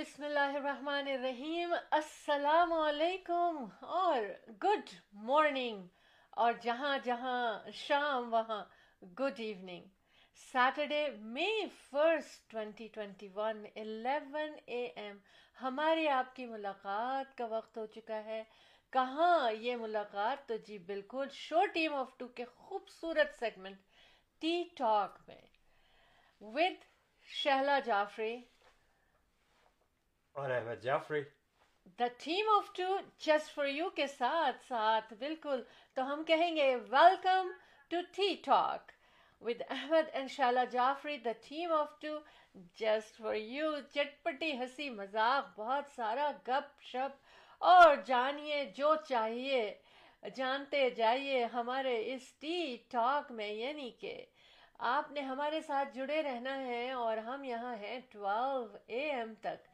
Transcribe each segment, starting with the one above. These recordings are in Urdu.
بسم اللہ الرحمن الرحیم۔ السلام علیکم اور گڈ مارننگ اور جہاں جہاں شام، وہاں good evening Saturday May first twenty twenty one eleven A M ہماری آپ کی ملاقات کا وقت ہو چکا ہے۔ کہاں یہ ملاقات؟ تو جی بالکل شو ٹیم آف ٹو کے خوبصورت سیگمنٹ ٹی ٹاک میں۔ ود شہلا جعفری اور Ahmed Jafri. The Team of Two just for you کے ساتھ ساتھ، بالکل۔ تو ہم کہیں گے welcome to Tea Talk with Ahmed in Jafri the Team of Two just for you چٹپٹی، ہنسی، مذاق، بہت سارا گپ شپ۔ اور جانیے، جو چاہیے، جانتے جائیے ہمارے اس ٹی ٹاک میں۔ یعنی کہ آپ نے ہمارے ساتھ جڑے رہنا ہے اور ہم یہاں ہیں ٹویلو اے ایم تک۔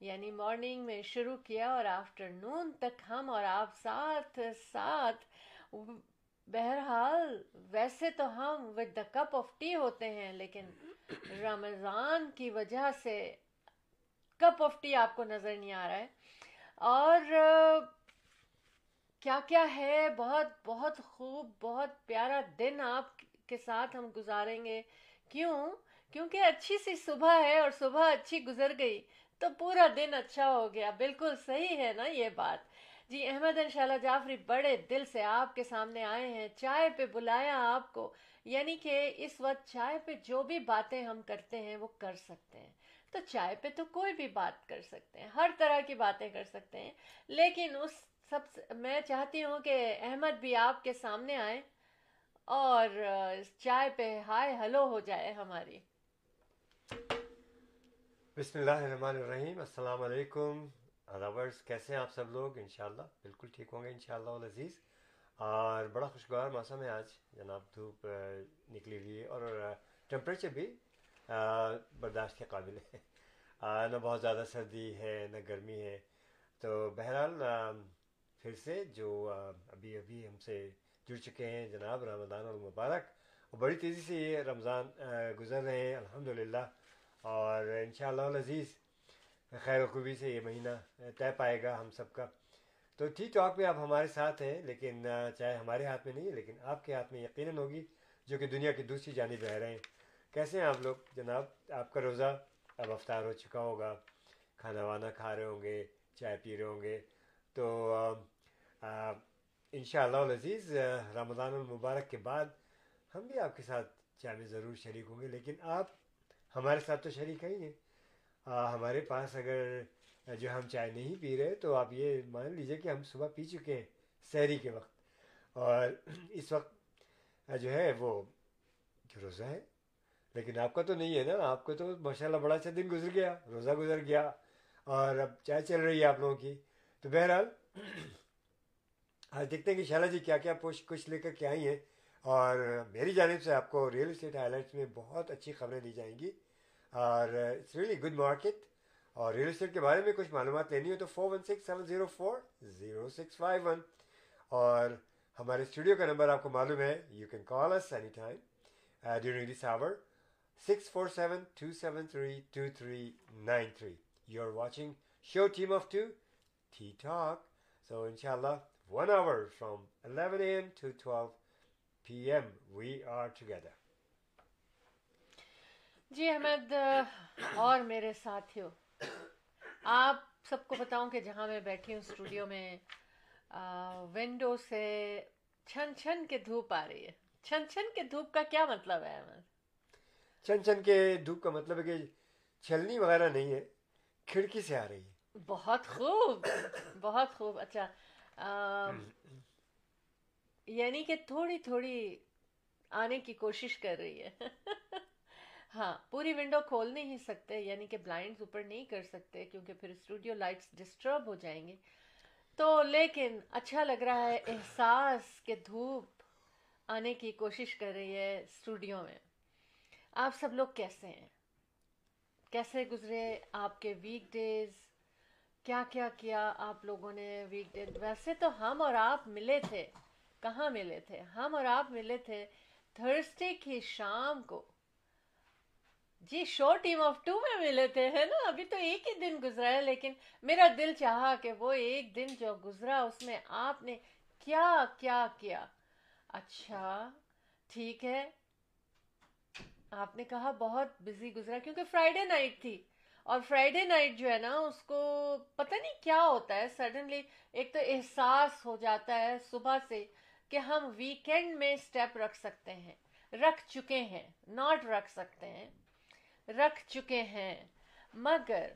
یعنی مارننگ میں شروع کیا اور آفٹر نون تک ہم اور آپ ساتھ ساتھ بہرحال ویسے تو ہم with the cup of tea ہوتے ہیں لیکن رمضان کی وجہ سے کپ آف ٹی آپ کو نظر نہیں آ رہا ہے اور کیا کیا ہے؟ بہت بہت خوب، بہت پیارا دن آپ کے ساتھ ہم گزاریں گے۔ کیوں؟ کیونکہ اچھی سی صبح ہے اور صبح اچھی گزر گئی۔ تو پورا دن اچھا ہو گیا۔ بالکل صحیح ہے نا یہ بات۔ جی احمد ان شاء اللہ جعفری بڑے دل سے آپ کے سامنے آئے ہیں، چائے پہ بلایا آپ کو۔ یعنی کہ اس وقت چائے پہ جو بھی باتیں ہم کرتے ہیں وہ کر سکتے ہیں۔ تو چائے پہ تو کوئی بھی بات کر سکتے ہیں، ہر طرح کی باتیں کر سکتے ہیں۔ لیکن اس سب سے، میں چاہتی ہوں کہ احمد بھی آپ کے سامنے آئے اور چائے پہ ہائے ہلو ہو جائے ہماری۔ بسم اللہ الرحمن الرحیم، السلام علیکم۔ اداورس کیسے ہیں آپ سب لوگ؟ انشاءاللہ بالکل ٹھیک ہوں گے، انشاءاللہ العزیز اور بڑا خوشگوار موسم ہے آج، جناب دھوپ نکلی ہوئی ہے اور ٹمپریچر بھی برداشت کے قابل ہے۔ نہ بہت زیادہ سردی ہے، نہ گرمی ہے۔ تو بہرحال پھر سے جو ابھی ابھی ہم سے جڑ چکے ہیں جناب، رمضان المبارک۔ اور بڑی تیزی سے یہ رمضان گزر رہے ہیں الحمد للہ اور ان شاء اللہ عزیز خیر خوبی سے یہ مہینہ طے پائے گا ہم سب کا۔ تو ٹھیک ٹاک میں آپ ہمارے ساتھ ہیں، لیکن چاہے ہمارے ہاتھ میں نہیں ہے، لیکن آپ کے ہاتھ میں یقیناً ہوگی، جو کہ دنیا کی دوسری جانب رہ رہے ہیں۔ کیسے ہیں آپ لوگ؟ جناب، آپ کا روزہ اب افطار ہو چکا ہوگا، کھانا وانا کھا رہے ہوں گے، چائے پی رہے ہوں گے۔ تو ان شاء اللہ عزیز رمضان المبارک کے بعد ہم بھی آپ کے ساتھ چائے میں ضرور شریک ہوں گے، لیکن آپ ہمارے ساتھ تو شریک ہی ہیں۔ ہمارے پاس اگر جو ہم چائے نہیں پی رہے تو آپ یہ مان لیجیے کہ ہم صبح پی چکے ہیں سحری کے وقت۔ اور اس وقت جو ہے وہ جو روزہ ہے، لیکن آپ کا تو نہیں ہے نا، آپ کو تو ماشاء اللہ بڑا اچھا دن گزر گیا، روزہ گزر گیا۔ اور اب چائے چل رہی ہے آپ لوگوں کی۔ تو بہرحال، آج دیکھتے ہیں کہ شالا جی کیا کیا پوش، کچھ لے کر کے آئی ہیں۔ اور میری جانب سے آپ کو ریئل اسٹیٹ ہائی لائٹس میں بہت اچھی خبریں دی جائیں گی اور اٹس ریئلی گڈ مارکیٹ اور ریئل اسٹیٹ کے بارے میں کچھ معلومات لینی ہو تو four one six seven zero four zero six five one اور ہمارے اسٹوڈیو کا نمبر آپ کو معلوم ہے you can call us any time during this hour six four seven two seven three two three nine three you are watching show Team of Two Tea Talk so ان شاء اللہ one hour from eleven A M to twelve M we are together جی احمد اور میرے ساتھیوں آپ سب کو بتاؤں کہ جہاں میں بیٹھی ہوں اسٹوڈیو میں ونڈو سے چھن چھن کے دھوپ آ رہی ہے۔ چھن چھن کے دھوپ کا کیا مطلب ہے احمد؟ چھن چھن کے دھوپ کا مطلب ہے کہ چھلنی وغیرہ نہیں ہے کھڑکی سے آ رہی ہے۔ بہت خوب بہت خوب اچھا۔ یعنی کہ تھوڑی تھوڑی آنے کی کوشش کر رہی ہے۔ ہاں پوری ونڈو کھول نہیں سکتے یعنی کہ بلائنڈ اوپر نہیں کر سکتے، کیونکہ پھر اسٹوڈیو لائٹس ڈسٹرب ہو جائیں گے۔ تو لیکن اچھا لگ رہا ہے، احساس کہ دھوپ آنے کی کوشش کر رہی ہے اسٹوڈیو میں۔ آپ سب لوگ کیسے ہیں؟ کیسے گزرے آپ کے ویک ڈیز کیا کیا کیا آپ لوگوں نے ویک ڈیز ویسے تو ہم اور آپ ملے تھے۔ کہاں ملے تھے؟ ہم اور آپ ملے تھے تھرسڈے کی شام کو۔ جی شو ٹیم آف ٹو میں ملے تھے، ہے نا؟ ابھی تو ایک ہی دن گزرا ہے، لیکن میرا دل چاہا کہ وہ ایک دن جو گزرا، اس میں آپ نے کیا کیا کیا۔ اچھا ٹھیک ہے۔ آپ نے کہا بہت بزی گزرا، کیونکہ فرائیڈے نائٹ تھی۔ اور فرائیڈے نائٹ جو ہے نا، اس کو پتہ نہیں کیا ہوتا ہے۔ سڈنلی ایک تو احساس ہو جاتا ہے صبح سے۔ کہ ہم ویکینڈ میں اسٹیپ رکھ سکتے ہیں۔ رکھ چکے ہیں ناٹ رکھ سکتے ہیں۔ رکھ چکے ہیں، مگر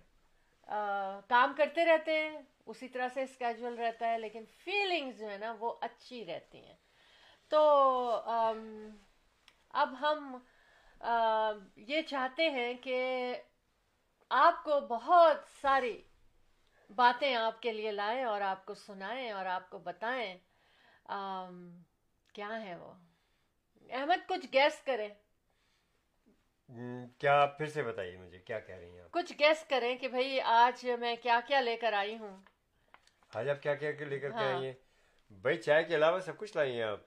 کام کرتے رہتے ہیں، اسی طرح سے اسکیجول رہتا ہے، لیکن فیلنگز جو ہے نا، وہ اچھی رہتی ہیں۔ تو اب ہم یہ چاہتے ہیں کہ آپ کو بہت ساری باتیں آپ کے لیے لائیں اور آپ کو سنائیں اور آپ کو بتائیں۔ کیا ہے وہ؟ احمد کچھ گیس کریں۔ کیا پھر سے بتائیے مجھے کیا کہہ رہی ہیں کچھ گیس کریں کہ بھائی آج میں کیا کیا لے کر آئی ہوں۔ آج آپ کیا کیا لے کر کے آئی ہیں؟ بھائی چائے کے علاوہ سب کچھ لائی ہیں آپ۔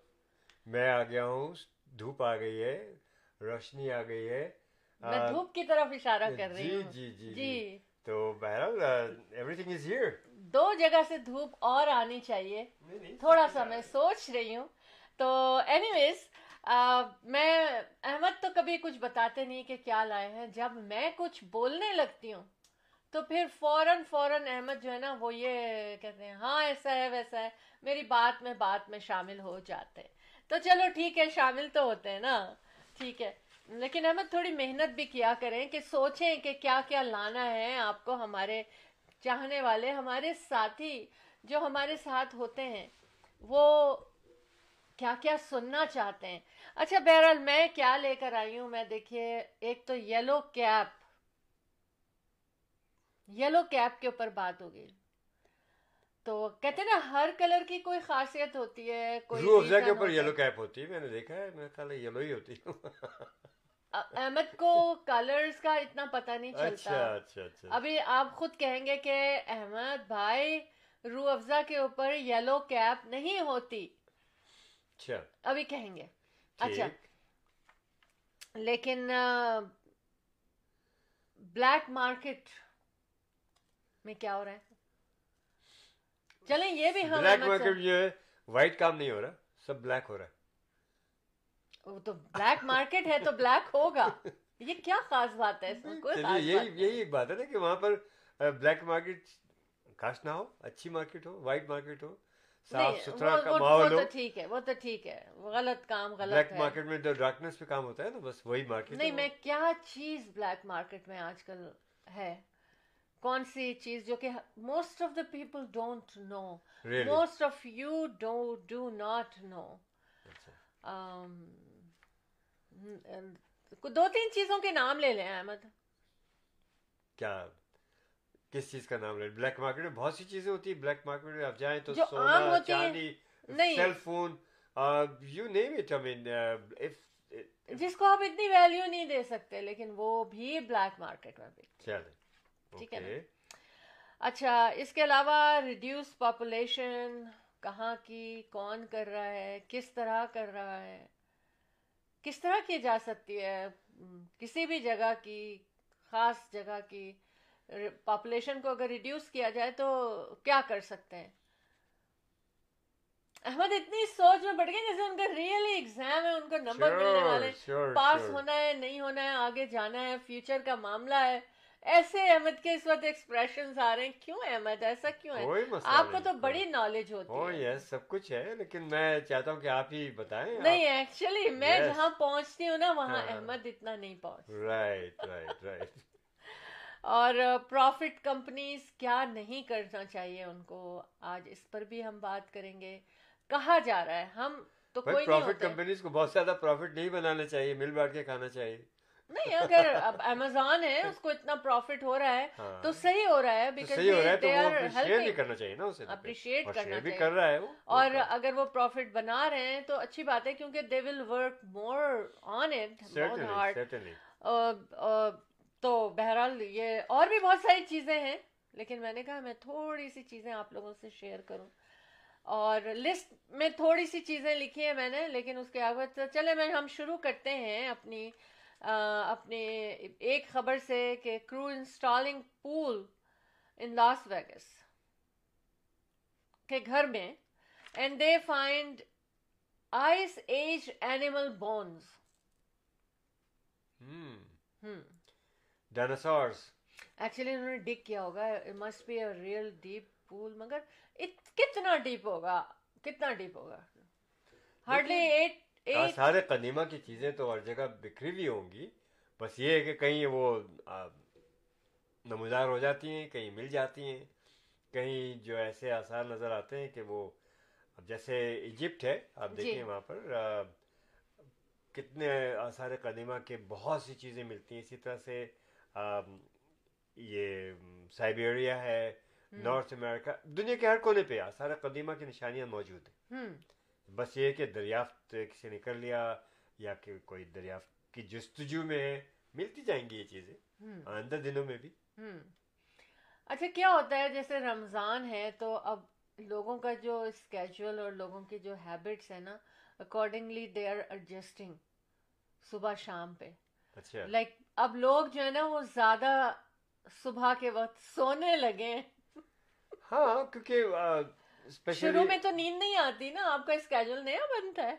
میں آ گیا ہوں دھوپ آ گئی ہے روشنی آ گئی ہے۔ میں دھوپ کی طرف اشارہ کر رہی ہوں۔ جی جی جی۔ تو بہرحال ایوری تھنگ از ہیئر دو جگہ سے دھوپ اور آنی چاہیے۔ تھوڑا سا میں سوچ رہی ہوں۔ تو اینی ویز میں احمد تو کبھی کچھ بتاتے نہیں کہ کیا لائے ہیں۔ جب میں کچھ بولنے لگتی ہوں تو پھر فوراً فوراً احمد جو ہے نا وہ یہ کہتے ہیں ہاں ایسا ہے ویسا ہے میری بات میں بات میں شامل ہو جاتے ہیں۔ تو چلو ٹھیک ہے شامل تو ہوتے ہیں نا۔ ٹھیک ہے۔ لیکن احمد تھوڑی محنت بھی کیا کریں کہ سوچیں کہ کیا کیا لانا ہے آپ کو ہمارے چاہنے والے ہمارے ساتھی جو ہمارے ساتھ ہوتے ہیں وہ کیا کیا سننا چاہتے ہیں۔ اچھا بہرحال میں کیا لے کر آئی ہوں؟ میں دیکھیے ایک تو یلو کیپ۔ یلو کیپ کے اوپر بات ہوگی تو کہتے نا ہر کلر کی کوئی خاصیت ہوتی ہے کوئی کے اوپر یلو کیپ ہوتی ہے میں نے دیکھا ہے میں خیال یلو ہی ہوتی احمد کو کلرز کا اتنا پتہ نہیں چلتا۔ اچھا اچھا اچھا۔ ابھی آپ خود کہیں گے کہ احمد بھائی رو افزا کے اوپر یلو کیپ نہیں ہوتی۔ ابھی کہیں گے۔ اچھا۔ لیکن بلیک مارکیٹ میں کیا ہو رہا ہے؟ چلیں یہ بھی ہم بلیک مارکیٹ جو ہے وائٹ کام نہیں ہو رہا سب بلیک ہو رہا ہے۔ وہ تو بلیک مارکیٹ ہے تو بلیک ہوگا۔ یہ کیا خاص بات ہے؟ یہی یہی ایک بات ہے نا کہ وہاں پر بلیک مارکیٹ کاش نہ ہو اچھی مارکیٹ ہو وائٹ مارکیٹ ہو صاف ستھرا کا ماحول ہو۔ ٹھیک ہے وہ تو ٹھیک ہے۔ غلط کام غلط بلیک مارکیٹ میں جو ڈارکنس پہ کام ہوتا ہے نا بس وہی مارکیٹ نہیں میں کیا چیز بلیک مارکیٹ میں آج کل ہے؟ کون سی چیز جو کہ most of the people don't know most of you do do not know دو تین چیزوں کے نام لے لیں احمد۔ کیا؟ کس چیز کا نام لے بلیک مارکیٹ میں بہت سی چیزیں ہوتی ہیں بلیک مارکیٹ میں آپ جائیں تو سونا چاندی cell phone you name it I mean جس کو آپ اتنی ویلیو نہیں دے سکتے لیکن وہ بھی بلیک مارکیٹ میں بھی۔ ٹھیک ہے اچھا اس کے علاوہ ریڈیوس پاپولیشن کہاں کی کون کر رہا ہے کس طرح کر رہا ہے؟ کس طرح کی جا سکتی ہے؟ کسی بھی جگہ کی خاص جگہ کی پاپولیشن کو اگر ریڈیوس کیا جائے تو کیا کر سکتے ہیں؟ احمد اتنی سوچ میں بڑھ گئی جیسے ان کا ریئلی ایگزام ہے ان کو نمبر ملنے والے پاس ہونا ہے نہیں ہونا ہے آگے جانا ہے فیوچر کا معاملہ ہے۔ ایسے احمد کے اس وقت ایکسپریشن آ رہے ہیں۔ کیوں احمد؟ ایسا کیوں ہے؟ آپ کو تو بڑی نالج ہوتی ہے۔ سب کچھ ہے لیکن میں چاہتا ہوں کہ آپ ہی بتائیں نہیں ایکچولی میں جہاں پہنچتی ہوں نا وہاں ہاں۔ احمد اتنا نہیں پہنچ رائٹ رائٹ رائٹ اور پروفٹ کمپنیز کیا نہیں کرنا چاہیے ان کو؟ آج اس پر بھی ہم بات کریں گے۔ کہا جا رہا ہے ہم تو کوئی پروفٹ کمپنیز کو بہت زیادہ پروفٹ نہیں بنانا چاہیے مل بانٹ کے کھانا چاہیے۔ نہیں اگر اب امیزون ہے اس کو اتنا پروفٹ ہو رہا ہے ہاں۔ تو صحیح ہو رہا ہے بیکاز کرنا چاہیے نا اپریشیٹ کرنا بھی کر رہا ہے اور اگر وہ پروفٹ بنا رہے ہیں تو اچھی بات ہے کیونکہ they will work more on it بہت ہارڈ تو بہرحال یہ اور بھی بہت ساری چیزیں ہیں لیکن میں نے کہا میں تھوڑی سی چیزیں آپ لوگوں سے شیئر کروں۔ اور لسٹ میں تھوڑی سی چیزیں لکھی ہیں میں نے لیکن اس کے آگے چلے میں ہم شروع کرتے ہیں اپنی اپنے ایک خبر سے کہ کرو انسٹالنگ پول ان لاس ویگس کے گھر میں and they find ice age animal bones dinosaurs actually انہوں نے ڈگ کیا ہوگا must be a real deep pool مگر کتنا ڈیپ ہوگا کتنا ڈیپ ہوگا؟ ہارڈلی ایٹ سارے قدیمہ کی چیزیں تو ہر جگہ بکھری ہوئی ہوں گی بس یہ ہے کہ کہیں وہ نمودار ہو جاتی ہیں کہیں مل جاتی ہیں کہیں جو ایسے آثار نظر آتے ہیں کہ وہ اب جیسے ایجپٹ ہے آپ جی۔ دیکھیں وہاں پر کتنے آثار قدیمہ کے بہت سی چیزیں ملتی ہیں اسی طرح سے یہ سائبیریا ہے نارتھ امریکہ دنیا کے ہر کونے پہ آثار قدیمہ کی نشانیاں موجود ہیں۔ بس یہ کہ دریافت کسی نے کر لیا یا کہ کوئی دریافت کی جستجو میں ہے ملتی جائیں گی یہ چیزیں آئندہ دنوں میں بھی۔ اچھا کیا ہوتا ہے جیسے رمضان ہے تو اب لوگوں کا جو اسکیجول اور لوگوں کی جو ہیبٹس ہیں نا اکارڈنگلی دے آر ایڈجسٹنگ صبح شام پہ۔ اچھا۔ لائک اب لوگ جو ہے نا وہ زیادہ صبح کے وقت سونے لگے۔ ہاں کیونکہ شروع میں تو نیند نہیں آتی نا آپ کا اسکیجول نیا بنتا ہے۔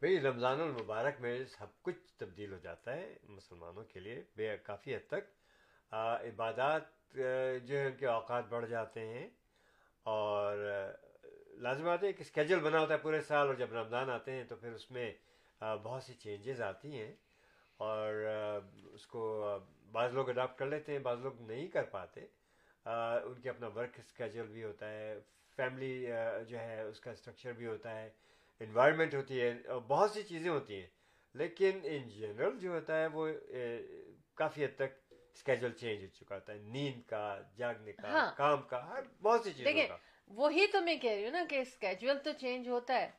بھائی رمضان المبارک میں سب کچھ تبدیل ہو جاتا ہے مسلمانوں کے لیے بے کافی حد تک۔ عبادات جو ہے ان کے اوقات بڑھ جاتے ہیں۔ اور لازمات ہے ایک اسکیجول بنا ہوتا ہے پورے سال اور جب رمضان آتے ہیں تو پھر اس میں بہت سی چینجز آتی ہیں۔ اور اس کو بعض لوگ اڈاپٹ کر لیتے ہیں بعض لوگ نہیں کر پاتے۔ ان کے اپنا ورک اسکیجول بھی ہوتا ہے فیملی جو ہے اس کا اسٹرکچر بھی ہوتا ہے انوائرمنٹ ہوتی ہے بہت سی چیزیں ہوتی ہیں۔ لیکن ان جنرل جو ہوتا ہے وہ کافی حد تک اسکیجول چینج ہو چکا ہوتا ہے۔ نیند کا جاگنے کا ہاں۔ کام کا ہر بہت سی چیزیں وہی تو میں کہہ رہی ہوں نا کہ اسکیجول تو چینج ہوتا ہے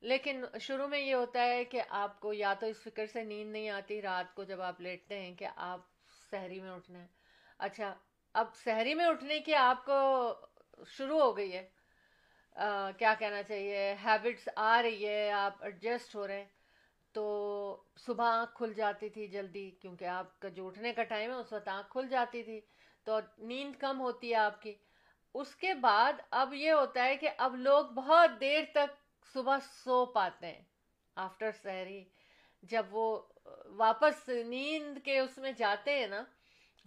لیکن شروع میں یہ ہوتا ہے کہ آپ کو یا تو اس فکر سے نیند نہیں آتی رات کو جب آپ لیٹتے ہیں کہ آپ سحری میں اٹھنا ہے۔ اچھا اب سحری میں اٹھنے کی آپ کو شروع ہو گئی ہے۔ کیا کہنا چاہیے؟ ہیبٹس آ رہی ہے، آپ ایڈجسٹ ہو رہے ہیں۔ تو صبح آنکھ کھل جاتی تھی جلدی، کیونکہ آپ کا جو اٹھنے کا ٹائم ہے، اس وقت آنکھ کھل جاتی تھی۔ تو نیند کم ہوتی ہے آپ کی۔ اس کے بعد اب یہ ہوتا ہے کہ اب لوگ بہت دیر تک صبح سو پاتے ہیں۔ آفٹر سحری، جب وہ واپس نیند کے اس میں جاتے ہیں نا،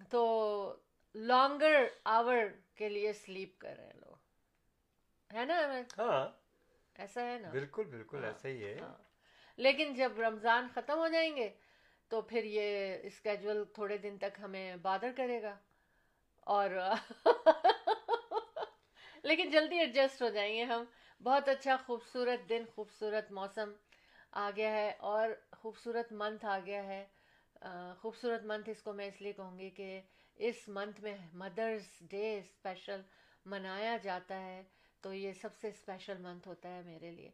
تو لانگر آور کے لیے سلیپ کر رہے ہیں لوگ۔ ہے نا ہاں۔ ایسا ہے نا؟ بالکل بالکل ایسا ہی ہے۔ ہاں۔ لیکن جب رمضان ختم ہو جائیں گے تو پھر یہ اسکیجول تھوڑے دن تک ہمیں بادر کرے گا۔ اور لیکن جلدی ایڈجسٹ ہو جائیں گے ہم۔ بہت اچھا خوبصورت دن خوبصورت موسم آ گیا ہے اور خوبصورت منتھ آ گیا ہے۔ خوبصورت منتھ اس کو میں اس لیے کہوں گی کہ اس منتھ میں مدرس ڈے اسپیشل منایا جاتا ہے، تو یہ سب سے اسپیشل منتھ ہوتا ہے میرے لیے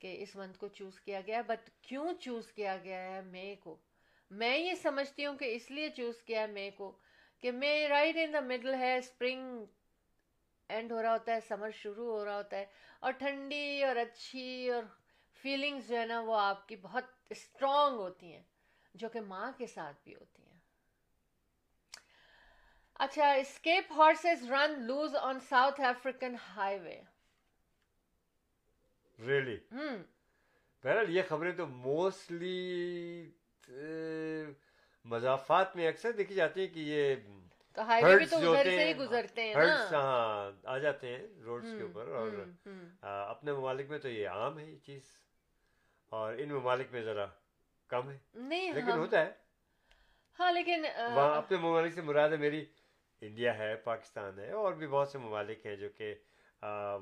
کہ اس منتھ کو چوز کیا گیا ہے۔ بٹ کیوں چوز کیا گیا ہے مے کو؟ میں یہ سمجھتی ہوں کہ اس لیے چوز کیا ہے مے کو کہ May right in the middle ہے اسپرنگ اینڈ ہو رہا ہوتا ہے سمر شروع ہو رہا ہوتا ہے، اور ٹھنڈی اور اچھی اور فیلنگز جو ہے نا وہ آپ کی بہت اسٹرانگ ہوتی ہیں، جو کہ ماں کے ساتھ بھی ہوتی ہیں۔ اچھا escape horses run loose on South African highway really بہرحال یہ خبریں تو موسٹلی مضافات میں اکثر دیکھی جاتی ہیں کہ یہ تو ہائی وے تو ادھر سے ہی گزرتے ہیں ہاں آ جاتے ہیں روڈز کے اوپر اور اپنے ممالک میں تو یہ عام ہے یہ چیز۔ اور ان ممالک میں ذرا کم ہے۔ نہیں لیکن ہوتا ہے۔ ہاں لیکن اپنے ممالک سے مراد ہے میری انڈیا ہے پاکستان ہے اور بھی بہت سے ممالک ہیں جو کہ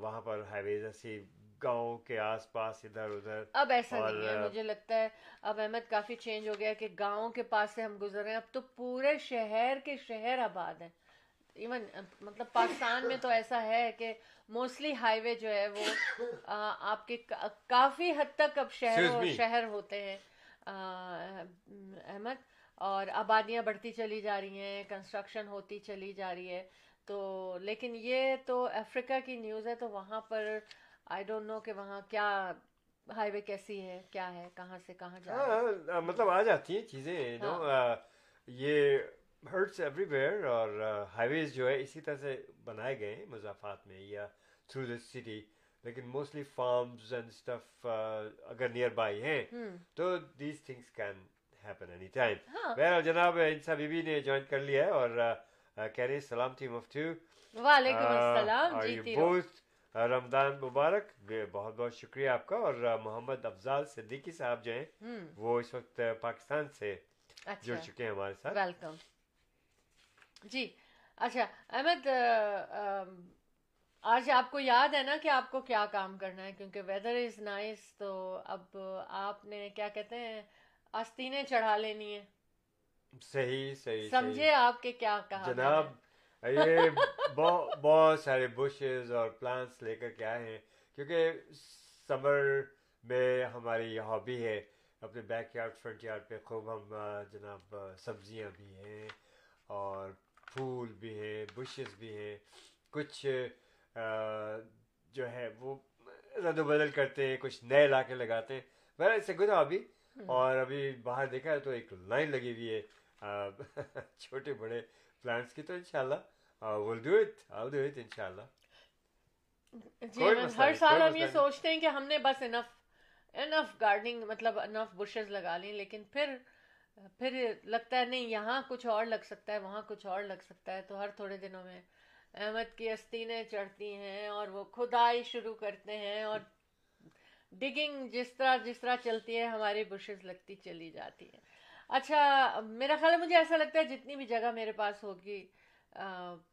وہاں پر ہائی ویز ایسی گاؤں کے آس پاس ادھر ادھر اب ایسا نہیں ہے مجھے لگتا ہے اب احمد کافی چینج ہو گیا کہ گاؤں کے پاس سے ہم گزر رہے ہیں۔ اب تو پورے شہر کے شہر آباد ہیں۔ ایون مطلب پاکستان میں تو ایسا ہے کہ موسٹلی ہائی وے جو ہے وہ آپ کے کافی حد تک اب شہر شہر ہوتے ہیں۔ احمد اور آبادیاں بڑھتی چلی جا رہی ہیں کنسٹرکشن ہوتی چلی جا رہی ہے۔ تو لیکن یہ تو افریقہ کی نیوز ہے تو وہاں پر آئی ڈونٹ نو کہ وہاں کیا ہائی وے کیسی ہے کیا ہے کہاں سے کہاں جا ہاں، مطلب آ جاتی ہیں چیزیں ہاں۔ یہ ہرٹس ایوری ویئر اور ہائی ویز جو ہے اسی طرح سے بنائے گئے ہیں مضافات میں یا تھرو دا سٹی لیکن موسٹلی فارمز اینڈ اسٹف اگر نیئر بائی ہیں تو these things can happen anytime. ہاں بہرحال جناب انسا بی بی نے جوائن کر لیا ہے اور کہہ رہی سلام ٹیم آف ٹو وعلیکم السلام رمضان مبارک بہت بہت شکریہ آپ کا اور محمد افضال صدیقی صاحب جو ہیں وہ اس وقت پاکستان سے جڑ چکے ہیں ہمارے ساتھ ویلکم جی اچھا احمد آج آپ کو یاد ہے نا کہ آپ کو کیا کام کرنا ہے کیونکہ ویدر از نائس تو اب آپ نے کیا کہتے ہیں آستینیں چڑھا لینی ہے۔ صحیح صحیح سمجھے آپ کے کیا کہا جناب یہ بہت سارے بشز اور پلانٹس لے کر کے آئے ہیں۔ کیونکہ سمر میں ہماری یہ ہابی ہے۔ اپنے بیک یارڈ فرنٹ یارڈ پہ خوب ہم جناب سبزیاں بھی ہیں اور پھول بھی ہیں بشز بھی ہیں۔ کچھ جو ہے وہ رد و بدل کرتے ہیں کچھ نئے لا کے لگاتے ہیں۔ بہرحال اٹس اے گڈ ہابی اور ابھی باہر دیکھا ہے تو ایک لائن لگی ہوئی ہے چھوٹے بڑے پلانٹس کی تو ان شاء اللہ جی ہر سال ہم یہ سوچتے ہیں کہ ہم نے بس انف انف گارڈنگ مطلب انف بشز لگا لیں لیکن پھر پھر لگتا ہے نہیں یہاں کچھ اور لگ سکتا ہے وہاں کچھ اور لگ سکتا ہے تو ہر تھوڑے دنوں میں احمد کی استینیں چڑھتی ہیں اور وہ کھدائی شروع کرتے ہیں اور ڈگنگ جس طرح جس طرح چلتی ہے، ہماری بشز لگتی چلی جاتی ہیں۔ اچھا میرا خیال ہے، مجھے ایسا لگتا ہے جتنی بھی جگہ میرے پاس ہوگی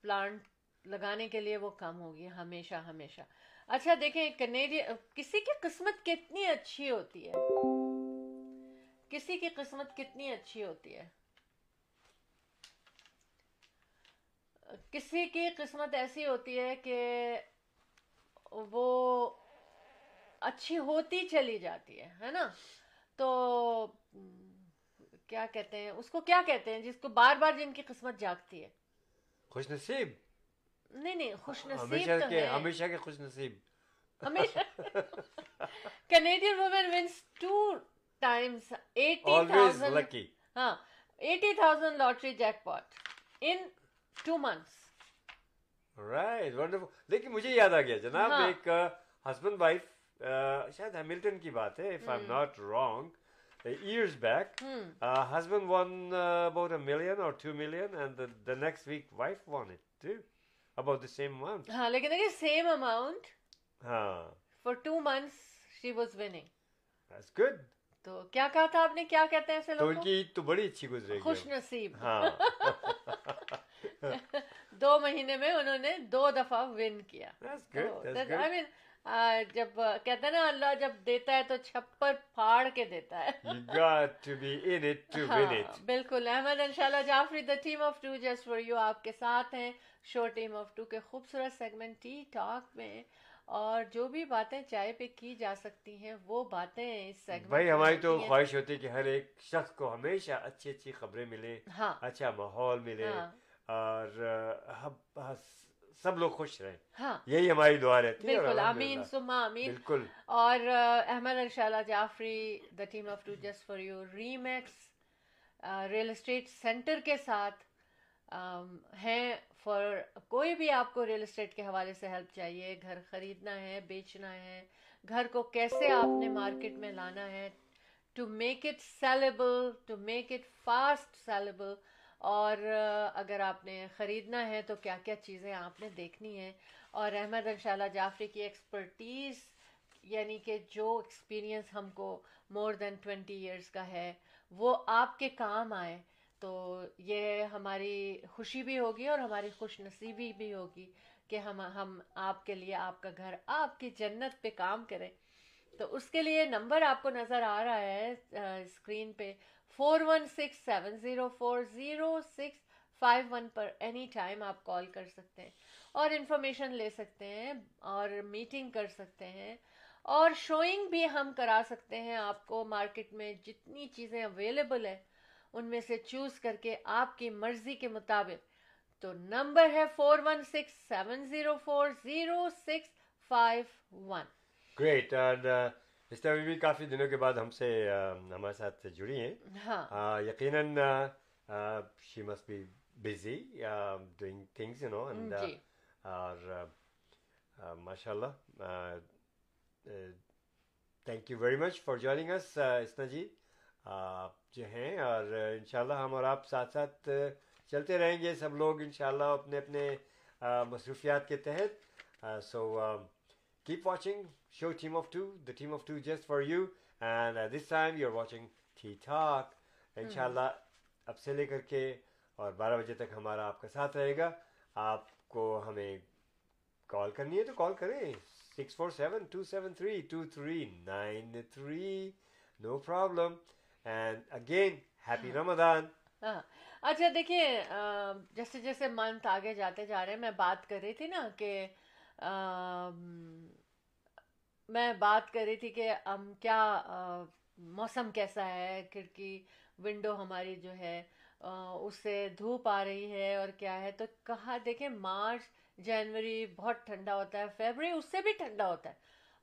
پلانٹ لگانے کے لیے وہ کم ہوگی، ہمیشہ ہمیشہ۔ اچھا دیکھیں کنیری کسی کی قسمت کتنی اچھی ہوتی ہے؟ کسی کی قسمت کتنی اچھی ہوتی ہے؟ کسی کی قسمت ایسی ہوتی ہے کہ وہ اچھی ہوتی چلی جاتی ہے ہے نا؟ تو کیا کہتے ہیں اس کو کیا کہتے ہیں جس کو بار بار جن کی قسمت جاگتی ہے؟ خوش نصیب؟ نہیں نہیں خوش نصیب ہمیشہ کے خوش نصیب۔ Canadian woman wins two times eighty thousand lucky ہاں eighty thousand lottery jackpot in two months right wonderful لیکن مجھے یاد آ گیا جناب ہاں۔ ایک ہسبینڈ وائف شاید ہیملٹن کی بات ہے if I am not wrong years back husband won about a million اور two million and the next week wife won it about the same amount ہاں لیکن دیکھیں سیم اماؤنٹ ہاں۔ For two months she was winning that's good تو کیا کہا تھا آپ نے؟ کیا کہتے ہیں ایسے لوگوں تو ان کی عید تو بڑی اچھی گزرے گی۔ خوش نصیب۔ ہاں۔ دو مہینے میں انہوں نے دو دفعہ ون کیا۔ جب کہتے ہیں نا اللہ جب دیتا ہے تو چھپر پھاڑ کے دیتا ہے۔ ہاں، بالکل۔ احمد ان شاء اللہ Jafri the Team of Two just for you آپ کے ساتھ ہیں۔ شو ٹیم آف ٹو کے خوبصورت سیگمنٹ ٹی ٹاک میں۔ اور جو بھی باتیں چائے پہ کی جا سکتی ہیں وہ باتیں اس سیگمنٹ بھائی ہماری تو خواہش ہوتی ہے کہ ہر ایک شخص کو ہمیشہ اچھی اچھی خبریں ملیں ہاں۔ اچھا ماحول ملے۔ ہاں۔ اور سب لوگ خوش رہیں ہاں۔ یہی ہماری دعا رہتی ہے بالکل آمین سما آمین۔ بالکل۔ اور احمد انشاءاللہ Jafri the Team of Two just for you Remax real estate centre کے ساتھ ہیں۔ فار کوئی بھی آپ کو ریل اسٹیٹ کے حوالے سے ہیلپ چاہیے گھر خریدنا ہے بیچنا ہے گھر کو کیسے آپ نے مارکیٹ میں لانا ہے to make it sellable to make it fast sellable اور اگر آپ نے خریدنا ہے تو کیا کیا چیزیں آپ نے دیکھنی ہیں؟ اور احمد انشاءاللہ جعفری کی ایکسپرٹیز یعنی کہ جو ایکسپیرینس ہم کو مور دین ٹوینٹی ایئرس کا ہے، وہ آپ کے کام آئے۔ تو یہ ہماری خوشی بھی ہوگی اور ہماری خوش نصیبی بھی ہوگی کہ ہم ہم آپ کے لیے، آپ کا گھر، آپ کی جنت پہ کام کریں۔ تو اس کے لیے نمبر آپ کو نظر آ رہا ہے اسکرین پہ۔ Four one six seven zero four zero six five one پر اینی ٹائم آپ کال کر سکتے ہیں اور انفارمیشن لے سکتے ہیں اور میٹنگ کر سکتے ہیں اور شوئنگ بھی ہم کرا سکتے ہیں آپ کو مارکیٹ میں جتنی چیزیں اویلیبل ہیں ان میں سے چوز کر کے آپ کی مرضی کے مطابق تو نمبر ہے four one six seven zero four zero six five one great stir بھی کافی دنوں کے بعد ہم سے ہمارے ساتھ جڑی ہیں۔ ہاں۔ یقیناً she must be busy doing things you know and اور ماشاء اللہ thank you very much for joining us اسنا جی۔ آپ جو ہیں اور ان شاء اللہ ہم اور آپ ساتھ ساتھ چلتے رہیں گے سب لوگ ان شاء اللہ اپنے اپنے مصروفیات کے تحت۔ So keep watching show Team of Two the Team of Two just for you and this time you are watching ٹھیک ٹھاک ان شاء اللہ اب سے لے کر کے اور بارہ بجے تک ہمارا آپ کا ساتھ رہے گا آپ کو ہمیں کال کرنی ہے تو کال کریں six four seven two seven three two three nine three no problem and again happy Ramzan اچھا دیکھیے جیسے جیسے منتھ آگے جاتے جا رہے ہیں میں بات کر رہی تھی نا کہ میں بات کر رہی تھی کہ ہم کیا موسم کیسا ہے؟ کھڑکی ونڈو ہماری جو ہے اس سے دھوپ آ رہی ہے اور کیا ہے؟ تو کہا، دیکھیں، مارچ، جنوری بہت ٹھنڈا ہوتا ہے فیبری اس سے بھی ٹھنڈا ہوتا ہے۔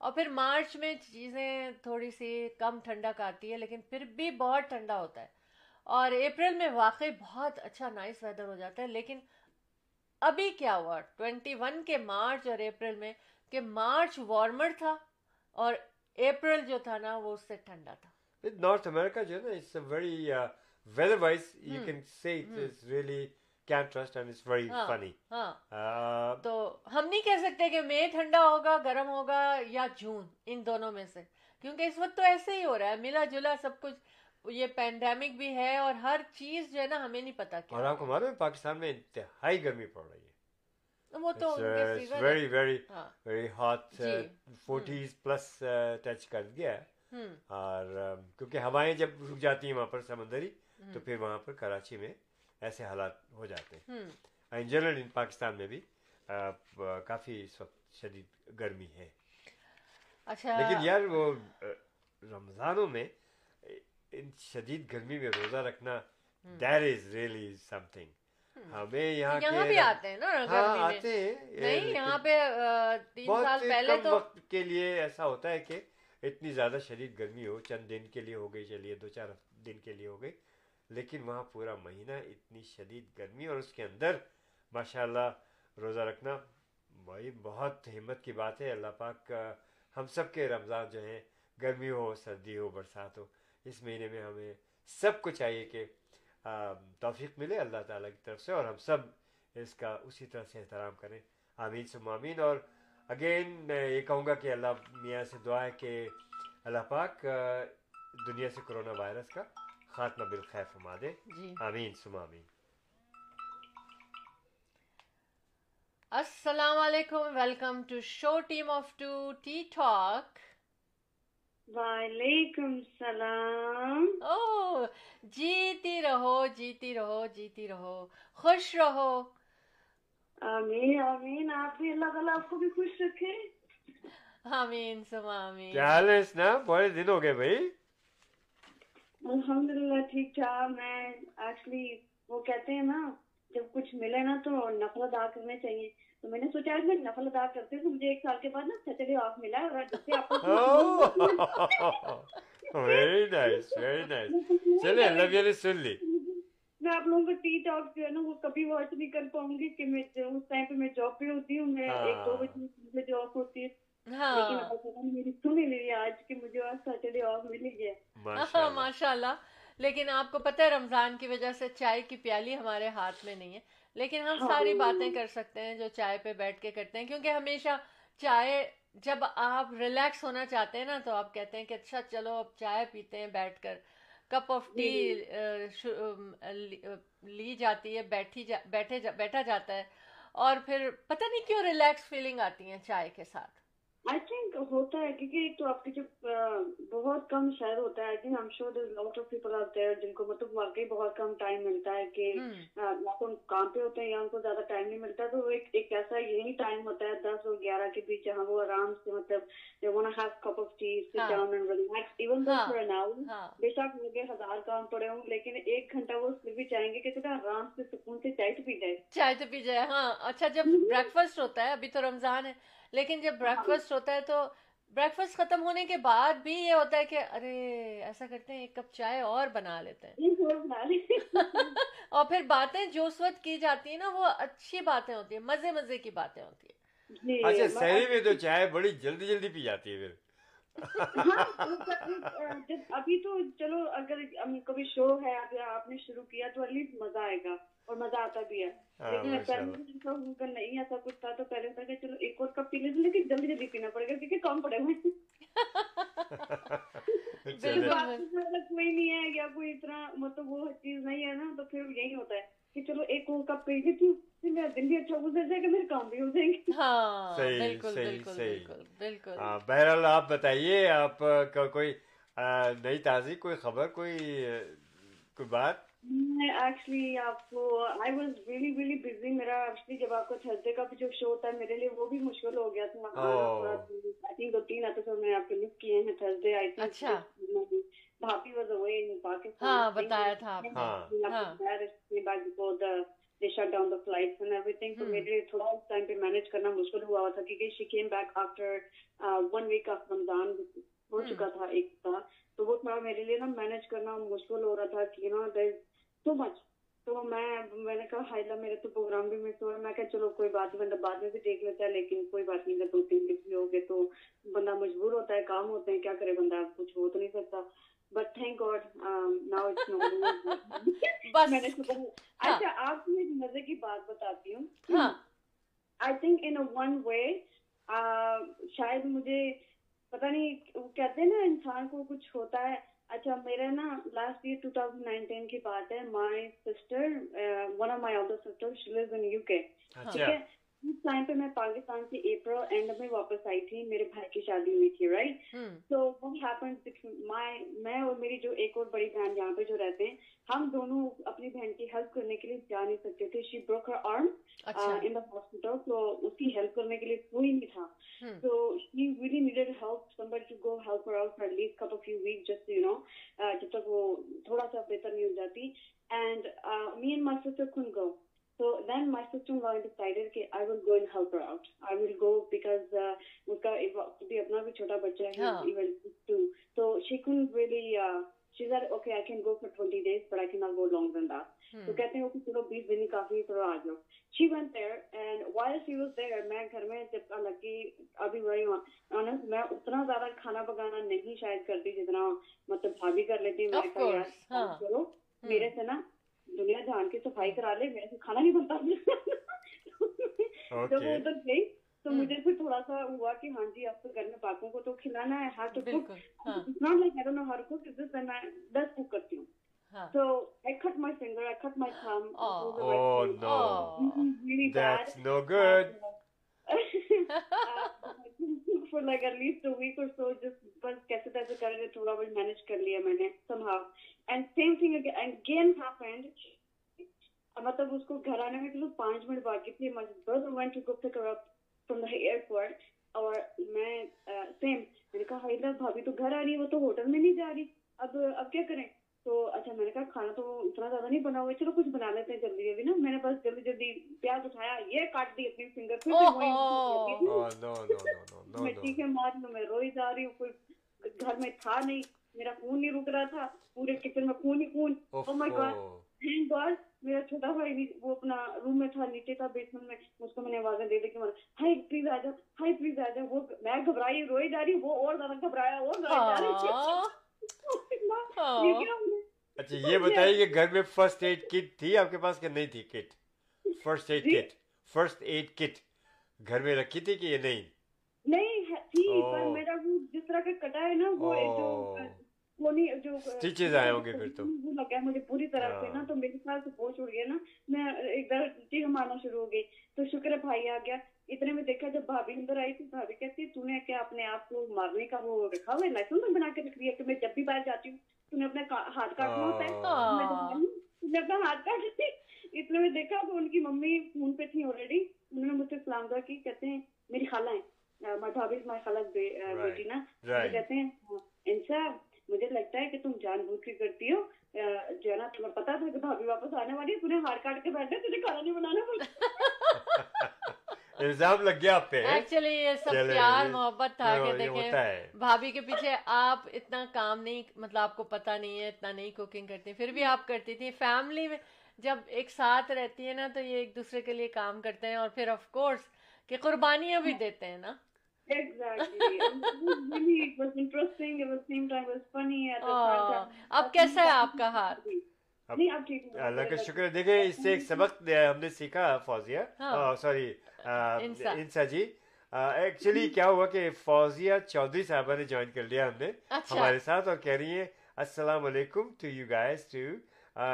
اور پھر مارچ میں چیزیں تھوڑی سی کم ٹھنڈک آتی ہے، لیکن پھر بھی بہت ٹھنڈا ہوتا ہے۔ اور اپریل میں واقعی بہت اچھا نائس ویدر ہو جاتا ہے، لیکن ابھی کیا ہوا؟ ٹوینٹی ون کے مارچ اور اپریل میں کہ مارچ وارمر تھا اور اپریل جو تھا نا وہ اس سے ٹھنڈا تھا۔ نارتھ امریکہ جو ہے نا very weather wise you can see really تو ہم نہیں کہہ سکتے کہ مئی ٹھنڈا ہوگا گرم ہوگا یا جون ان دونوں میں سے۔ کیونکہ اس وقت تو ایسے ہی ہو رہا ہے ملا جلا سب کچھ۔ یہ پینڈیمک بھی ہے اور ہر چیز جو ہے نا ہمیں نہیں پتا اور آپ کو معلوم ہے پاکستان میں انتہائی گرمی پڑ رہی ہے۔ وہ تو very very very hot forties plus touch کر گیا اور کیونکہ ہوائیں جب رک جاتی ہیں وہاں پر سمندری تو پھر وہاں پر کراچی میں ایسے حالات ہو جاتے ہیں۔ ان جنرل ان پاکستان میں بھی کافی اس وقت شدید گرمی ہے۔ اچھا۔ لیکن یار وہ رمضانوں میں شدید گرمی میں روزہ رکھنا دیر از ریئلی سم تھنگ ہمیں یہاں یہاں بھی آتے ہیں نا ہاں آتے ہیں نہیں یہاں پہ تین سال پہلے تو وقت کے لیے ایسا ہوتا ہے کہ اتنی زیادہ شدید گرمی ہو چند دن کے لیے ہو گئی چلیے دو چار دن کے لیے ہو گئی لیکن وہاں پورا مہینہ اتنی شدید گرمی اور اس کے اندر ماشاء اللہ روزہ رکھنا بھائی بہت ہمت کی بات ہے۔ اللہ پاک ہم سب کے رمضان جو ہیں گرمی ہو سردی ہو برسات ہو اس مہینے میں ہمیں سب کو چاہیے کہ توفیق ملے اللہ تعالیٰ کی طرف سے اور ہم سب اس کا اسی طرح سے احترام کریں۔ آمین سم آمین۔ اور اگین میں یہ کہوں گا کہ اللہ میاں سے دعا ہے کہ اللہ پاک دنیا سے کرونا وائرس کا خاتمہ بالخیر فرما دے۔ جی۔ آمین سم آمین۔ السلام علیکم welcome to show Team of Two Tea Talk. وعلیکم السلام۔ او جیتی رہو جیتی رہو جیتی رہو۔ خوش رہو۔ آمین آمین۔ آپ بھی اللہ تعالیٰ آپ کو بھی خوش رکھے۔ آمین سم آمین۔ کیا حال ہے اسنا بڑے دن ہو گئے بھائی۔ الحمد للہ ٹھیک ٹھاک۔ میں ایکچولی وہ کہتے ہیں نا جب کچھ ملے نا تو نفل ادا کرنے چاہیے۔ تو میں نے سوچا میں نفل ادا کرتے تو مجھے ایک سال کے بعد نا سیٹرڈے آف ملا اور جس سے آپ ویری نائس ویری نائس چلے اللہ نے سن لی۔ میں آپ لوگوں کو ٹی ٹاک جو ہے نا وہ کبھی واچ نہیں کر پاؤں گی کہ میں اس ٹائم پہ میں جاب پہ ہوتی ہوں میں ایک دو بجے جاب ہوتی ہے۔ ماشاء اللہ۔ لیکن آپ کو پتہ ہے رمضان کی وجہ سے چائے کی پیالی ہمارے ہاتھ میں نہیں ہے۔ لیکن ہم ساری باتیں کر سکتے ہیں جو چائے پہ بیٹھ کے کرتے ہیں کیونکہ ہمیشہ چائے جب آپ ریلیکس ہونا چاہتے ہیں نا تو آپ کہتے ہیں کہ اچھا چلو اب چائے پیتے ہیں بیٹھ کر۔ کپ آف ٹی لی جاتی ہے بیٹھی بیٹھے بیٹھا جاتا ہے۔ اور پھر پتہ نہیں کیوں ریلیکس فیلنگ آتی ہیں چائے کے ساتھ۔ آئی تھنک ہوتا ہے کیونکہ ایک تو آپ کے جب بہت کم شہر ہوتا ہے I think I'm sure lot of people آتے ہیں جن کو مطلب واقعی بہت کم ٹائم ملتا ہے کہ یا تو کام پہ ہوتے ہیں یا ان کو زیادہ ٹائم نہیں ملتا تو ایک ایک ایسا یہی ٹائم ہوتا ہے دس اور گیارہ کے بیچ جہاں وہ آرام سے مطلب they want have cup of tea sit down and relax even though for an hour بے شک مجھے ہزار کام پڑے ہوں لیکن ایک گھنٹہ وہ پھر بھی چاہیں گے کہ چلے آرام سے سکون سے چائے تو پی جائے چائے تو پی جائے ہاں۔ اچھا جب بریک فاسٹ ہوتا ہے ابھی تو رمضان ہے لیکن جب بریکفاسٹ ہوتا ہے تو بریکفاسٹ ختم ہونے کے بعد بھی یہ ہوتا ہے کہ ارے ایسا کرتے ہیں ایک کپ چائے اور بنا لیتے ہیں۔ اور پھر باتیں جو اس وقت کی جاتی ہیں نا وہ اچھی باتیں ہوتی ہیں مزے مزے کی باتیں ہوتی ہیں۔ اچھا سہری میں تو چائے بڑی جلدی جلدی پی جاتی ہے پھر۔ ہاں، ابھی تو چلو اگر کبھی شو ہے آپ نے شروع کیا تو ارلی مزہ آئے گا اور مزہ آتا بھی ہے۔ ہاں، لیکن نہیں ایسا کچھ تھا تو پہلے تھا کہ چلو ایک اور کپ پی لیتے لیکن جلدی جلدی پینا پڑے گا کیونکہ کم پڑے گا کوئی نہیں ہے یا کوئی اتنا مطلب وہ چیز نہیں ہے نا تو پھر یہی ہوتا ہے کہ چلو ایک کپ پی لیتی ہوں اچھا کام بھی بالکل ہاں، بہرحال آپ بتائیے آپ کا کوئی نئی تازی کوئی خبر کوئی کوئی بات؟ ایکچولی آپ واز ریلی ریلی بزی میرا ایکچولی جب آپ کو تھرسڈے کا جو شو تھا میرے لیے وہ بھی مشکل ہو گیا تھا۔ oh. دو تین ایپیسوڈ میں آپ کے مس کیے ہیں Thursday I think bhabhi was away in Pakistan ہاں بتایا تھا آپ نے۔ Back before the they shut down the flights and everything تو میرے لیے تھوڑا اس ٹائم پہ مینیج کرنا مشکل ہوا تھا کیونکہ she came back after one week of Ramzan ہو چکا تھا ایک کا تو وہ تھوڑا میرے لیے نا مینیج کرنا مشکل ہو رہا تھا کہ نا دیر ٹو مچ تو میں میں نے کہا ہائی میرے تو پروگرام بھی مس ہو رہا ہے۔ میں کہا چلو کوئی بات نہیں بندہ بعد میں بھی دیکھ لیتا ہے لیکن کوئی بات نہیں دو تین دن بھی ہو گئے تو بندہ مجبور ہوتا ہے کام ہوتے ہیں کیا کرے بندہ؟ کچھ ہو تو نہیں سکتا۔ But thank God now it's no میں نے ہاں۔ اچھا آپ کو ایک مزے کی بات بتاتی ہوں۔ I think in one way شاید مجھے پتہ نہیں وہ کہتے ہیں نا انسان کو کچھ ہوتا ہے۔ اچھا میرا نا last year two thousand nineteen کی بات ہے my sister one of my older sister she lives in U K ٹھیک ہے؟ اس ٹائم پہ میں پاکستان سے اپریل اینڈ میں واپس آئی تھی میرے بھائی کی شادی ہوئی تھی رائٹ سو وہ ہیپن میں اور میری جو ایک اور بڑی بہن یہاں پہ جو رہتے ہیں ہم دونوں اپنی بہن کی ہیلپ کرنے کے لیے جا نہیں سکتے تھے۔ شی Brook Hare arm in the hospital تو اس کی ہیلپ کرنے کے لیے کوئی نہیں تھا۔ تو she really needed help somebody to go help her out for least couple of you week just you know جب تک وہ تھوڑا سا بہتر نہیں ہو جاتی. And me and my sister can go so then my sister decided کہ I will go help her out I will go because اس کا بھی اپنا بھی چھوٹا بچہ ہے ایون ٹو تو شی کن ریلی شی زر okay I can go for twenty days but I can not go long then the تو کہتے ہیں چلو بیس دن کافی تھوڑا آ جاؤ she went there and where she was there میں گھر میں جب حالانکہ ابھی وہی ہوں میں اتنا زیادہ کھانا پکانا نہیں شاید کرتی جتنا مطلب بھابھی کر لیتی میں چلو میرے سے نا دنیا جان کے صفائی کرا لے میرے سے کھانا نہیں بنتا۔ جب وہ ادھر گئی تو مجھے پھر تھوڑا سا ہوا کہ ہاں جی اب تو گھر میں پاکوں کو تو کھلانا ہے ہر تو لائک آئی دس دین کرتی ہوں۔ So بس کیسے تیسے کر تھوڑا بہت مینج کر لیا میں نے مطلب اس کو گھر آنے میں تو پانچ منٹ اور میں سیم میں نے کہا بھابھی تو گھر آ رہی ہے، وہ تو ہوٹل میں نہیں جا رہی. اب اب کیا کریں؟ تو اچھا میں نے کہا کھانا تو اتنا زیادہ نہیں بنا ہوا ہے چلو کچھ بنا لیتے ہیں جلدی جلدی نا۔ میں نے بس جلدی جلدی پیاز اٹھایا یہ کاٹ دی اپنی فنگر پہ میں چیخیں مار میں میں روئی جا رہی ہوں کوئی گھر میں تھا نہیں۔ میرا خون نہیں رک رہا تھا پورے کچن میں خون ہی خون۔ Oh my God thank God میرا چھوٹا بھائی وہ اپنا روم میں تھا نیچے تھا بیسمنٹ میں۔ اس کو میں نے آوازیں دے دے کے مارا ہائی پلیز آ جا ہائی پلیز آ جا۔ وہ میں گھبرائی روئی جا رہی وہ اور زیادہ گھبرایا اور زیادہ جا ہاں۔ oh ہاں۔ رہی اچھا یہ بتائیے کہ گھر میں فرسٹ ایڈ کٹ تھی آپ کے پاس کہ نہیں تھی kit first aid kit first aid kit گھر میں رکھی تھی کہ یہ نہیں؟ نہیں تھی پر میرا وہ جس طرح کا کٹا ہے نا وہ جو آئے ہوں گے پھر تو۔ لگا مجھے پوری طرح سے نا ہاں۔ تو میرے پوچھ اڑ گیا نا میں ایک چیخ مارنا شروع ہو گئی۔ تو شکر ہے بھائی آ گیا۔ اتنے میں دیکھا جب بھابھی اندر آئی تھی بھابھی کہتی تو نے کیا اپنے آپ کو مارنے کا وہ رکھا ہوا ہے؟ لائسنس بنا کے رکھ دیا کہ میں جب بھی باہر جاتی ہوں نے اپنا ہاتھ کاٹنا ہوتا ہے نے اپنا ہاتھ کاٹ اتنے میں دیکھا تو ان کی ممی فون پہ تھی آلریڈی انہوں نے مجھ سے سلام دعا کی کہتے ہیں میری خالہ ہیں مٹھابز مائی خالہ بیٹی نا کہتے ہیں انسا مجھے لگتا ہے کہ تم جان بوجھ کے کرتی ہو جو ہے نا تمہیں پتا تھا کہ بھابھی واپس آنے والی ہے تھی ہار کاٹ کے بیٹھنا تجھے کھانا نہیں بنانا پڑتا الزام لگ گیا آپ پہ۔ ایکچولی یہ سب جی۔ پیار محبت تھا ہاں، کہ دیکھیں بھابھی کے پیچھے آپ اتنا کام نہیں مطلب آپ کو پتہ نہیں ہے اتنا نہیں کوکنگ کرتی پھر بھی آپ کرتی تھی فیملی میں جب ایک ساتھ رہتی ہے نا تو یہ ایک دوسرے کے لیے کام کرتے ہیں اور پھر آف کورس کہ قربانیاں بھی دیتے ہیں نا۔ اب کیسا ہے آپ کا ہاتھ؟ اللہ کا شکر ہے۔ دیکھیں اس سے ایک سبق ہم نے سیکھا فوزیہ۔ سوری انسا۔ جی۔ ایکچولی کیا ہوا کہ فوزیہ چودھری صاحبہ نے جوائن کر لیا ہم نے ہمارے ساتھ اور کہہ رہی ہیں السلام علیکم ٹو یو گائز ٹو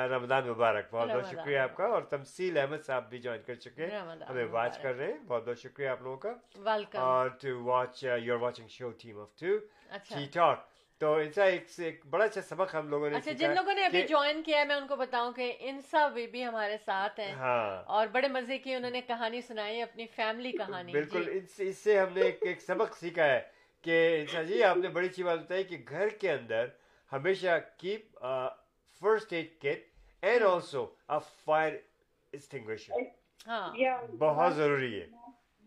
رمضان مبارک۔ بہت بہت شکریہ آپ کا۔ اور تمسیل احمد صاحب بھی جوائن کر چکے ہیں۔ ہمیں واچ کر رہے ہیں۔ بہت بہت شکریہ آپ لوگوں کا۔ اور to watch your watching show team of two T talk تو انسا ایک سے ایک بڑا اچھا سبق ہم لوگوں نے اچھا جن لوگوں نے ابھی جوائن کیا ہے میں ان کو بتاؤں کہ انسا بی بی ہمارے ساتھ ہیں۔ ہاں۔ اور بڑے مزے کی انہوں نے کہانی سنائی اپنی فیملی کہانی بالکل اس سے ہم نے ایک ایک سبق سیکھا ہے کہ انسا جی آپ نے بڑی اچھی بات بتائی کہ گھر کے اندر ہمیشہ keep first aid kit and also a fire extinguisher بہت ضروری ہے۔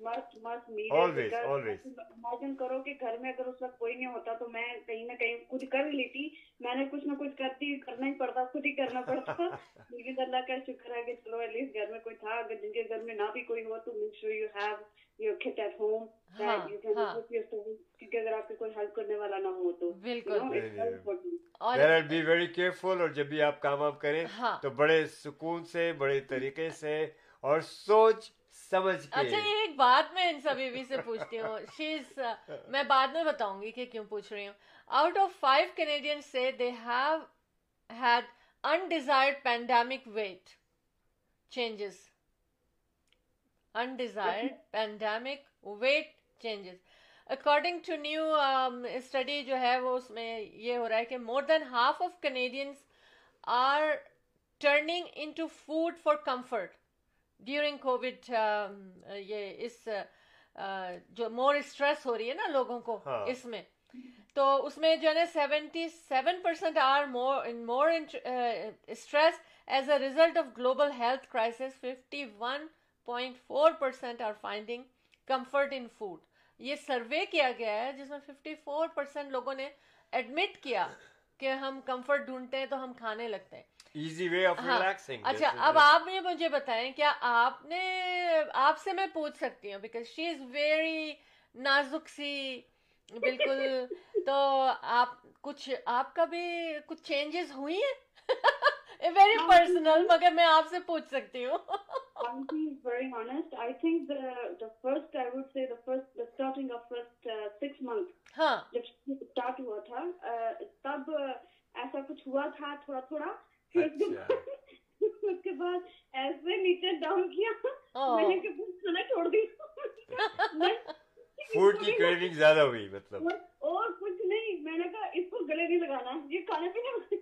always. Always. کرو کہ گھر میں اگر اس وقت کوئی نہیں ہوتا تو میں کہیں نہ کہیں خود کر لیتی میں نے کچھ نہ کچھ کرتی کرنا ہی پڑتا خود ہی کرنا پڑتا لیکن اللہ کا شکر ہے کہ چلو ایٹ لیسٹ گھر میں کوئی تھا اگر جن کے گھر میں نہ بھی کوئی ہو تو make you have your kit at home کیونکہ اگر آپ کو کوئی ہیلپ کرنے والا نہ ہو تو بالکل بی ویری کیئرفل اور جب بھی آپ کام آپ کریں تو بڑے سکون سے بڑے طریقے سے اور سوچ سمجھ کے۔ اچھا یہ ایک بات میں ان سبھی بھی سے پوچھتی ہوں۔ شی uh, میں بعد میں بتاؤں گی کہ کیوں پوچھ رہی ہوں۔ Out of five Canadian say they have had undesired pandemic weight changes undesired pandemic weight changes according to new study جو ہے وہ اس میں یہ ہو رہا ہے کہ more than half of Canadians are turning in to food for comfort during COVID um, uh, یہ اس uh, uh, جو مور اسٹریس ہو رہی ہے نا لوگوں کو ہاں۔ اس میں تو اس میں جو ہے نا seventy seven percent are more stress as a result of global health crisis fifty one point four percent are finding comfort in food یہ سروے کیا گیا ہے جس میں ففٹی فور پرسینٹ لوگوں نے ایڈمٹ کیا کہ ہم کمفرٹ ڈھونڈتے ہیں تو ہم کھانے لگتے ہیں۔ ایزی وے آف ریلیکسنگ اچھا اب آپ نے مجھے بتائیں کیا آپ نے آپ سے میں پوچھ سکتی ہوں بیکاز شی از ویری نازک سی بالکل تو آپ کچھ آپ کا بھی کچھ چینجز ہوئی ہیں؟ ویری پرسنل مگر میں آپ سے پوچھ سکتی ہوں۔ one thing اچھا۔ اس کے بعد ایسے نیچے ڈاؤن کیا۔ میں نے کہ کھانا چھوڑ دیا۔ فوڈ کی کریونگ زیادہ ہوئی مطلب۔ اور کچھ نہیں میں نے کہا اس کو گلے نہیں لگانا۔ یہ کھانے پینے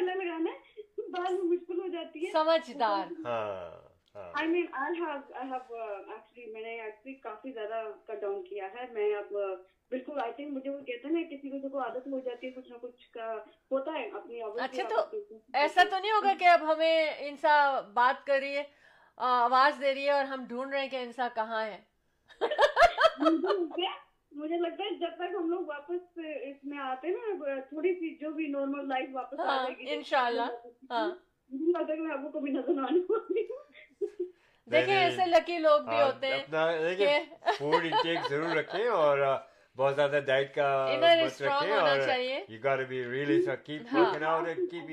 گلے لگانا ہے۔ بعد میں مشکل ہو جاتی ہے۔ آئی مین آئی آئی ہیو ایکچولی میں نے ایکچولی کافی زیادہ کٹ ڈاؤن کیا ہے۔ میں اب uh, بالکل آئی تھنک مجھے وہ کہتے ہیں کسی کو کو عادت ہو جاتی ہے کچھ نہ کچھ ہوتا ہے اپنی اچھا تو ایسا تو نہیں ہوگا کہ اب ہمیں انسا بات کر رہی ہے آواز دے رہی ہے اور ہم ڈھونڈ رہے ہیں کہ انسا کہاں ہے۔ مجھے لگتا ہے جب تک ہم لوگ واپس اس میں آتے ہیں نا تھوڑی سی جو بھی نارمل لائف واپس آ ہاں، جائے گی۔ انشاءاللہ۔ ہاں۔ مجھے لگتا ہے کہ میں آپ کو کبھی نظر آنے والی ہوں۔ دیکھیں ایسے لکی لوگ بھی ہوتے ہیں فوڈ انٹیک ضرور رکھیں اور بہت زیادہ ڈائٹ کا بس رکھیں اور you got be really keep working out and keep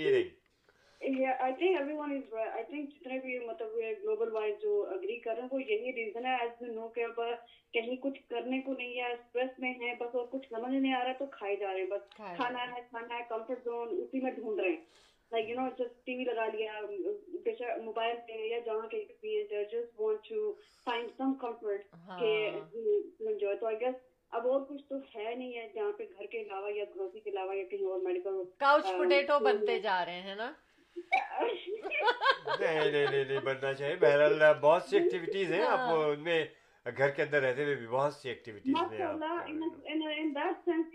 eating جتنے بھی مطلب گلوبل وائز جو اگری کر رہے ہیں وہ یہی ریزن ہے ایز نو کہ اب کہیں کچھ کرنے کو نہیں ہے اسٹریس میں ہے بس اور کچھ سمجھ نہیں آ رہا تو کھائی جا رہے ہیں بس کھانا ہے کھانا ہے کمفرٹ زون اسی میں ڈھونڈ رہے ہیں like you know just T V لگا لیا موبائل پہ یا جہاں کہیں بھی ہیں just want to find some comfort کہ انجوائے تو آئی گیس اب اور کچھ تو ہے نہیں ہے جہاں پہ گھر کے علاوہ یا گروسری کے علاوہ یا کہیں اور میڈیکل کاؤچ پوٹیٹو بنتے جا رہے ہیں نا نہیں نہیں نہیں بننا چاہیے بہرحال بہت سی ایکٹیویٹیز ہیں آپ ان میں گھر کے اندر رہتے ہوئے بھی بہت سی ایکٹیویٹی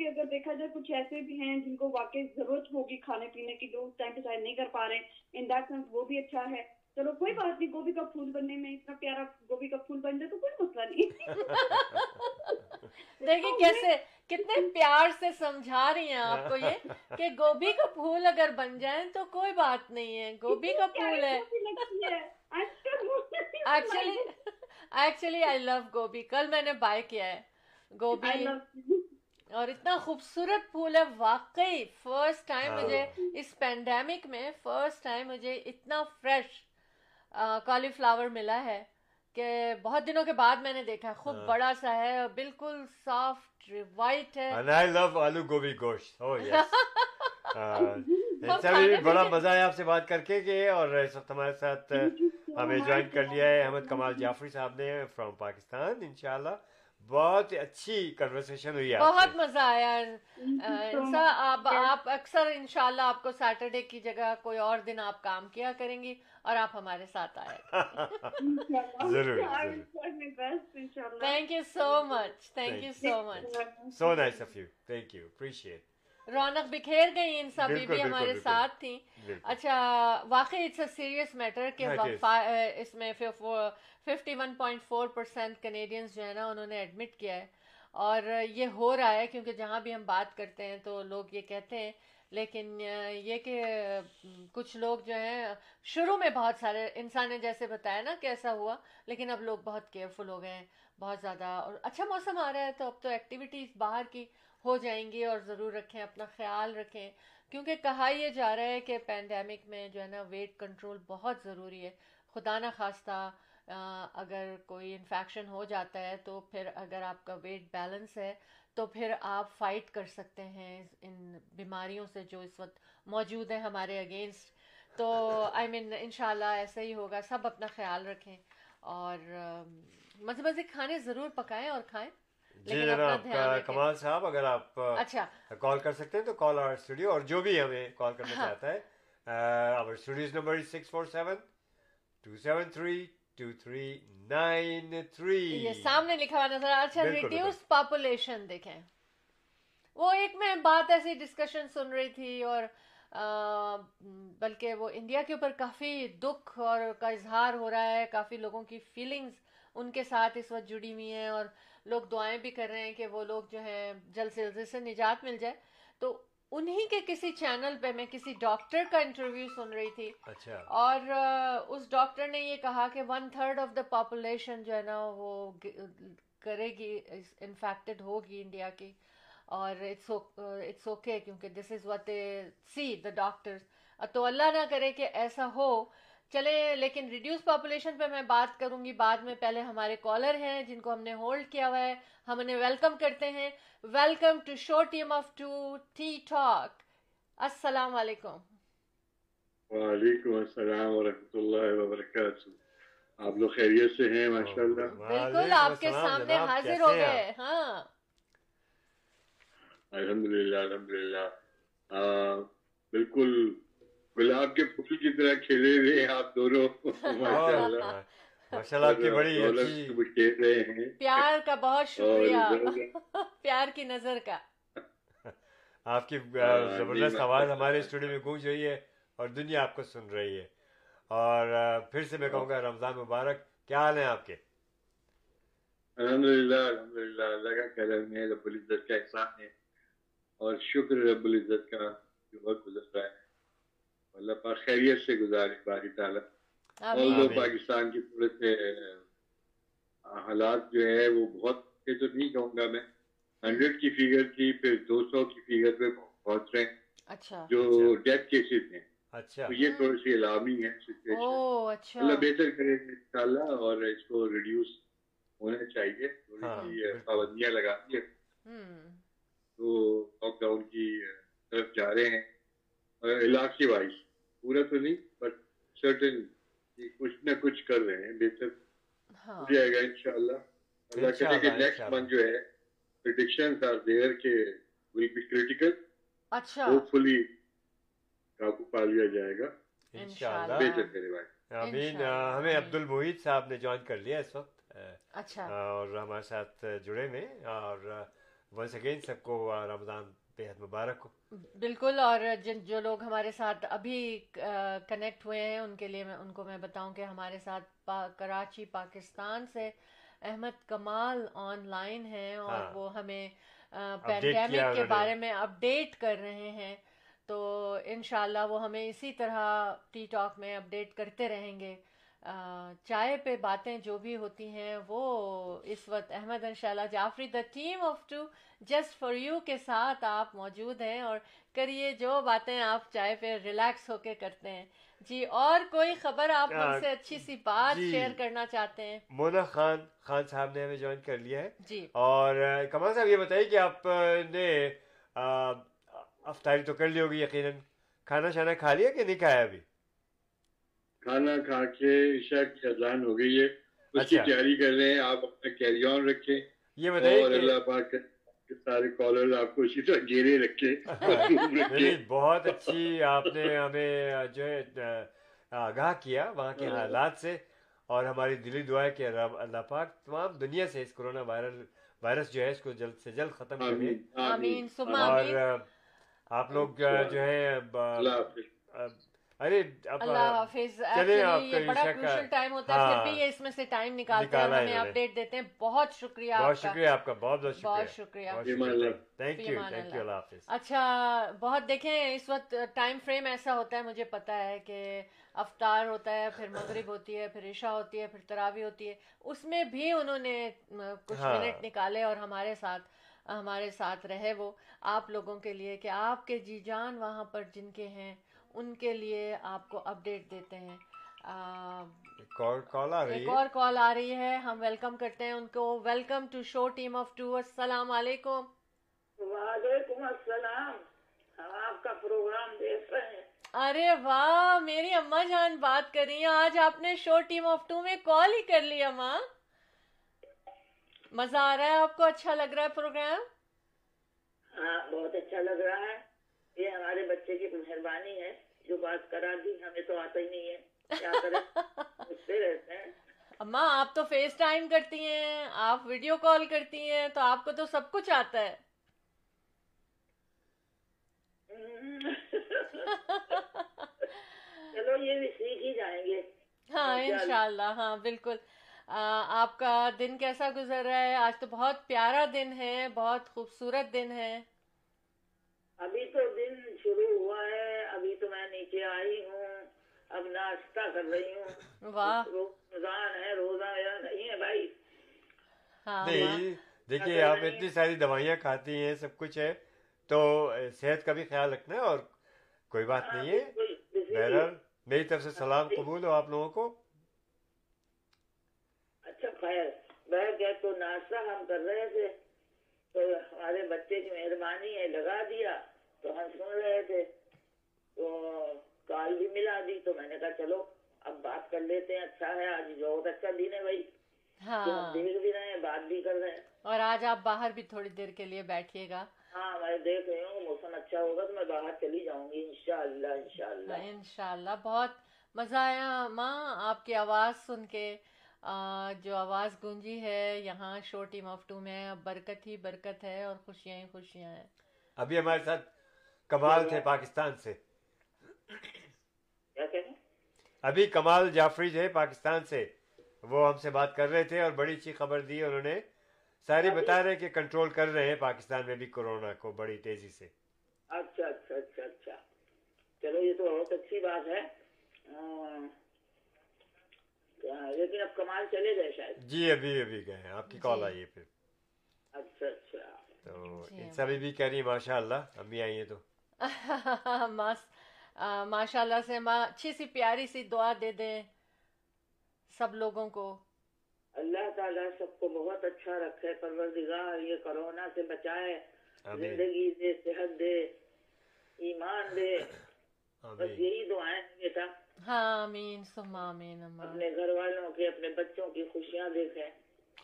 اگر دیکھا جائے کچھ ایسے بھی ہیں جن کو واقعی ضرورت ہوگی کھانے پینے کی جو اس ٹائم پہ شاید نہیں کر پا رہے ان دیٹ سینس وہ بھی اچھا ہے۔ چلو کوئی بات نہیں گوبھی کا پھول بننے میں اتنا پیارا گوبھی کا پھول بن جائے تو کوئی مسئلہ نہیں۔ دیکھیں کیسے کتنے پیار سے سمجھا رہی ہیں آپ کو یہ کہ گوبھی کا پھول اگر بن جائیں تو کوئی بات نہیں ہے۔ گوبھی کا پھول ہے۔ ایکچولی ایکچولی آئی لو گوبھی کل میں نے بائی کیا ہے. گوبھی اور اتنا خوبصورت پھول ہے واقعی فرسٹ ٹائم۔ مجھے اس پینڈیمک میں فرسٹ ٹائم مجھے اتنا فریش کالی فلاور ملا ہے کہ بہت دنوں کے بعد میں نے دیکھا خوب ہاں۔ بڑا سا ہے بالکل سافٹ وائٹ ہے۔ Yes بھی بڑا مزہ ہے آپ سے بات کر کے کہ اور اس وقت ہمارے ساتھ ہمیں جوائن کر لیا ہے احمد کمال جعفری صاحب نے فرام پاکستان انشاءاللہ بہت اچھی کنورسیشن ہوئی ہے بہت مزہ آیا۔ آپ اکثر انشاءاللہ آپ کو سیٹرڈے کی جگہ کوئی اور دن آپ کام کیا کریں گی اور آپ ہمارے ساتھ آئے۔ ضرور thank you so much thank you so much so nice of you thank you appreciate رونق بکھیر گئی ان سبھی بھی ہمارے ساتھ تھیں۔ اچھا واقعی اٹس اے سیریس میٹر کہ اس میں fifty one point four percent Canadians جو ہے نا انہوں نے ایڈمٹ کیا ہے۔ اور یہ ہو رہا ہے کیونکہ جہاں بھی ہم بات کرتے ہیں تو لوگ یہ کہتے ہیں۔ لیکن یہ کہ کچھ لوگ جو ہیں شروع میں بہت سارے انسان نے جیسے بتایا نا کہ ایسا ہوا لیکن اب لوگ بہت کیئرفل ہو گئے ہیں بہت زیادہ۔ اور اچھا موسم آ رہا ہے تو اب تو ایکٹیویٹیز باہر کی۔ ہو جائیں گی اور ضرور رکھیں، اپنا خیال رکھیں۔ کیونکہ کہا یہ جا رہا ہے کہ پینڈیمک میں جو ہے نا ویٹ کنٹرول بہت ضروری ہے۔ خدا نہ خواستہ اگر کوئی انفیکشن ہو جاتا ہے تو پھر اگر آپ کا ویٹ بیلنس ہے تو پھر آپ فائٹ کر سکتے ہیں ان بیماریوں سے جو اس وقت موجود ہیں ہمارے اگینسٹ تو آئی مین ان شاء اللہ ایسا ہی ہوگا۔ سب اپنا خیال رکھیں اور مزے مزے کھانے ضرور پکائیں اور کھائیں۔ جی جناب کمال صاحب اگر آپ اچھا۔ کال کر سکتے ہیں تو کال آور اسٹوڈیو اور جو بھی ہمیں کال کرنا چاہتا ہے our studios number six four seven two seven three two three nine three. یہ سامنے لکھا ہوا نظر اچھا ریڈیوس پاپولیشن دیکھیں۔ وہ ایک میں بات ایسی ڈسکشن سن رہی تھی اور بلکہ وہ انڈیا کے اوپر کافی دکھ اور کا اظہار ہو رہا ہے کافی لوگوں کی فیلنگز ان کے ساتھ اس وقت جڑی ہوئی ہیں اور لوگ دعائیں بھی کر رہے ہیں کہ وہ لوگ جو ہیں جلد سے جلد سے نجات مل جائے۔ تو انہی کے کسی چینل پہ میں کسی ڈاکٹر کا انٹرویو سن رہی تھی۔ اچھا۔ اور اس ڈاکٹر نے یہ کہا کہ one third of the population جو ہے نا وہ کرے گی انفیکٹڈ ہوگی انڈیا کی۔ اور اٹس اوکے کیونکہ دس is what C the doctors تو اللہ نہ کرے کہ ایسا ہو چلے لیکن ریڈیوس پاپولیشن پہ میں بات کروں گی۔ بعد میں پہلے ہمارے کالر ہیں جن کو ہم نے ہولڈ کیا ہوا ہے۔ ہم انہیں ویلکم کرتے ہیں۔ Welcome to show team of two T talk السلام علیکم۔ وعلیکم السلام ورحمۃ اللہ وبرکاتہ۔ آپ لوگ خیریت سے ہیں؟ ماشاء اللہ بالکل آپ کے سامنے حاضر ہو گئے۔ ہاں۔ الحمد للہ الحمد للہ بالکل گلاب کے پھول کی طرح کھیلے ہوئے آپ دونوں۔ پیار کا بہت شکریہ۔ پیار کی نظر کا۔ آپ کی زبردست آواز ہمارے اسٹوڈیو میں گونج رہی ہے اور دنیا آپ کو سن رہی ہے۔ اور پھر سے میں کہوں گا رمضان مبارک کیا حال ہیں آپ کے؟ الحمد للہ الحمد للہ اللہ کا کرم ہے رب العزت کا احسان ہے۔ اور شکر رب العزت کا جو وقت گزر رہا ہے۔ اللہ پاک خیریت سے گزارے باری تعالیٰ۔ اور پاکستان کی پورے سے حالات جو ہے وہ بہت تو نہیں کہوں گا میں ہنڈریڈ کی فیگر تھی پھر دو سو کی فیگر پہ پہنچ رہے ہیں۔ اچھا۔ جو ڈیتھ کیسز ہیں۔ اچھا۔ یہ تھوڑی سی علامتی ہے سچویشن اللہ بہتر کرے ان شاء اللہ اور اس کو ریڈیوس ہونا چاہیے۔ تھوڑی سی پابندیاں لگا دی تو لاک ڈاؤن کی طرف جا رہے ہیں۔ علاقے وائز پورا تو نہیں بٹ سرٹن کچھ نہ کچھ کر رہے ہیں بہتر ہو جائے گا انشاءاللہ۔ اللہ کرے کہ نیکسٹ منتھ جو ہے پریڈکشنز آر دیئر کہ ول بی کریٹیکل اچھا۔ ہوپ فلی قابو پا لیا جائے گا۔ انشاءاللہ۔ بہتر کرے بھائی۔ آمین ہمیں عبد المحید صاحب نے جوائن کر لیا اس وقت اچھا۔ اور ہمارے ساتھ جڑے میں اور ونس اگین سب کو رمضان بےحد مبارک ہو۔ بالکل اور جن جو لوگ ہمارے ساتھ ابھی کنیکٹ ہوئے ہیں ان کے لیے میں ان کو میں بتاؤں کہ ہمارے ساتھ کراچی پاکستان سے احمد کمال آن لائن ہیں اور ہاں۔ وہ ہمیں پینڈیمک کے بارے میں اپڈیٹ کر رہے ہیں۔ تو انشاءاللہ وہ ہمیں اسی طرح ٹی ٹاک میں اپڈیٹ کرتے رہیں گے۔ چائے پہ باتیں جو بھی ہوتی ہیں وہ اس وقت احمد انشاءاللہ Jafri the team of two just for you کے ساتھ آپ موجود ہیں اور کریے جو باتیں آپ چائے پہ ریلیکس ہو کے کرتے ہیں۔ جی اور کوئی خبر آپ ہم سے اچھی سی بات شیئر جی۔ کرنا چاہتے ہیں؟ مونا خان خان صاحب نے ہمیں جوائن کر لیا ہے۔ جی۔ اور کمال صاحب یہ بتائیے کہ آپ نے افطاری تو کر لی ہوگی یقیناً۔ کھانا شانا کھا لیا کہ نہیں کھایا ابھی؟ کھانا کھا کے عشاء کی اذان ہو گئی ہے۔ اس کی اچھا۔ تیاری کر رہے ہیں آپ اپنا کیری آن رکھیں۔ یہ بتائیے اور اللہ پاک سارے کالر آپ کو اسی طرح گھیرے رکھے بہت اچھی آپ نے ہمیں جو ہے آگاہ کیا وہاں کے۔ حالات سے۔ اور ہماری دلی دعا ہے کہ اللہ پاک تمام دنیا سے اس کرونا وائرل وائرس جو ہے اس کو جلد سے جلد ختم کر دے اور آپ لوگ جو ہے ارے اللہ حافظ یہ بڑا کروشل ٹائم ہوتا ہے پھر بھی یہ اس میں سے ٹائم نکالتے ہیں ہمیں اپڈیٹ دیتے ہیں۔ بہت شکریہ بہت شکریہ آپ کا بہت بہت بہت شکریہ۔ تھینک یو تھینک یو اللہ۔ حافظ۔ اچھا بہت دیکھیں اس وقت ٹائم فریم ایسا ہوتا ہے مجھے پتا ہے کہ افطار ہوتا ہے پھر مغرب ہوتی ہے پھر عشاء ہوتی ہے پھر تراوی ہوتی ہے۔ اس میں بھی انہوں نے کچھ ہاں۔ منٹ نکالے اور ہمارے ساتھ ہمارے ساتھ رہے وہ۔ آپ لوگوں کے لیے کہ آپ کے جی جان وہاں پر جن کے ہیں ان کے لیے آپ کو اپڈیٹ دیتے ہیں۔ ایک اور کال آ رہی ہے۔ ہم ویلکم کرتے ہیں ان کو۔ Welcome to show team of two السلام علیکم۔ وعلیکم السلام۔ ہم آپ کا پروگرام دیکھ رہے ہیں۔ ارے واہ میری اما جان بات کر رہی ہیں۔ آج آپ نے شو ٹیم آف ٹو میں کال ہی کر لیا ماں مزہ آ رہا ہے آپ کو؟ اچھا لگ رہا ہے پروگرام ہاں بہت اچھا لگ رہا ہے۔ یہ ہمارے بچے کی مہربانی ہے۔ جو بات کرا دی ہمیں تو آتا ہی نہیں ہے۔ کیا کریں؟ رہتے ہیں۔ اما آپ تو فیس ٹائم کرتی ہیں آپ ویڈیو کال کرتی ہیں تو آپ کو تو سب کچھ آتا ہے۔ چلو یہ بھی سیکھ ہی جائیں گے۔ ہاں انشاءاللہ ہاں بالکل۔ آپ کا دن کیسا گزر رہا ہے؟ آج تو بہت پیارا دن ہے بہت خوبصورت دن ہے۔ ابھی تو دن شروع ہوا ہے ابھی تو میں نیچے آئی ہوں اب ناشتہ کر رہی ہوں۔ رمضان ہے روزہ نہیں ہے بھائی؟ ہاں، دیکھیے آپ اتنی ساری دوائیاں کھاتی ہیں سب کچھ ہے تو صحت کا بھی خیال رکھنا ہے اور کوئی بات ہاں، نہیں ہے۔ بہرحال میری طرف سے سلام قبول ہو آپ لوگوں کو۔ اچھا خیر۔ بہ تو ناشتہ ہم کر رہے تھے۔ تو ہمارے بچے کی مہربانی ہے لگا دیا۔ تو ہم سن رہے تھے۔ تو کال بھی ملا دی۔ تو میں نے کہا چلو اب بات کر لیتے ہیں۔ اچھا ہے آج بہت اچھا دن ہے بھائی۔ ہاں۔ دیکھ بھی رہے ہیں بات بھی کر رہے ہیں۔ اور آج آپ باہر بھی تھوڑی دیر کے لیے بیٹھیے گا۔ ہاں میں دیکھ رہی ہوں موسم اچھا ہوگا تو میں باہر چلی جاؤں گی۔ انشاءاللہ انشاءاللہ۔ انشاءاللہ بہت مزہ آیا۔ ماں آپ کی آواز سن کے جو آواز گونجی ہے یہاں شو ٹیم آف ٹو میں برکت ہی برکت ہے اور خوشیاں ہی خوشیاں ہیں۔ ابھی ہمارے ساتھ کمال تھے پاکستان سے۔ ابھی کمال جعفری جو ہے پاکستان سے وہ ہم سے بات کر رہے تھے اور بڑی اچھی خبر دی انہوں نے ساری بتا رہے کہ کنٹرول کر رہے ہیں پاکستان میں بھی کورونا کو بڑی تیزی سے۔ اچھا اچھا اچھا اچھا۔ چلو یہ تو بہت اچھی بات ہے۔ لیکن اب کمال چلے گئے شاید۔ جی ابھی ابھی گئے آپ کی کال جی۔ آئی ہے پھر۔ اچھا اچھا۔ تو جی، ان سبھی بھی کہہ رہی ماشاء اللہ امی آئی ہیں تو۔ ماشاء اللہ سے اچھی سی پیاری سی دعا دے دیں سب لوگوں کو۔ اللہ تعالیٰ سب کو بہت اچھا رکھے پروردگار یہ کرونا سے بچائے زندگی دے صحت دے ایمان دے۔ بس یہی دعائیں بیٹا۔ ہاں آمین سم آمین اپنے گھر والوں کے اپنے بچوں کی خوشیاں دیکھیں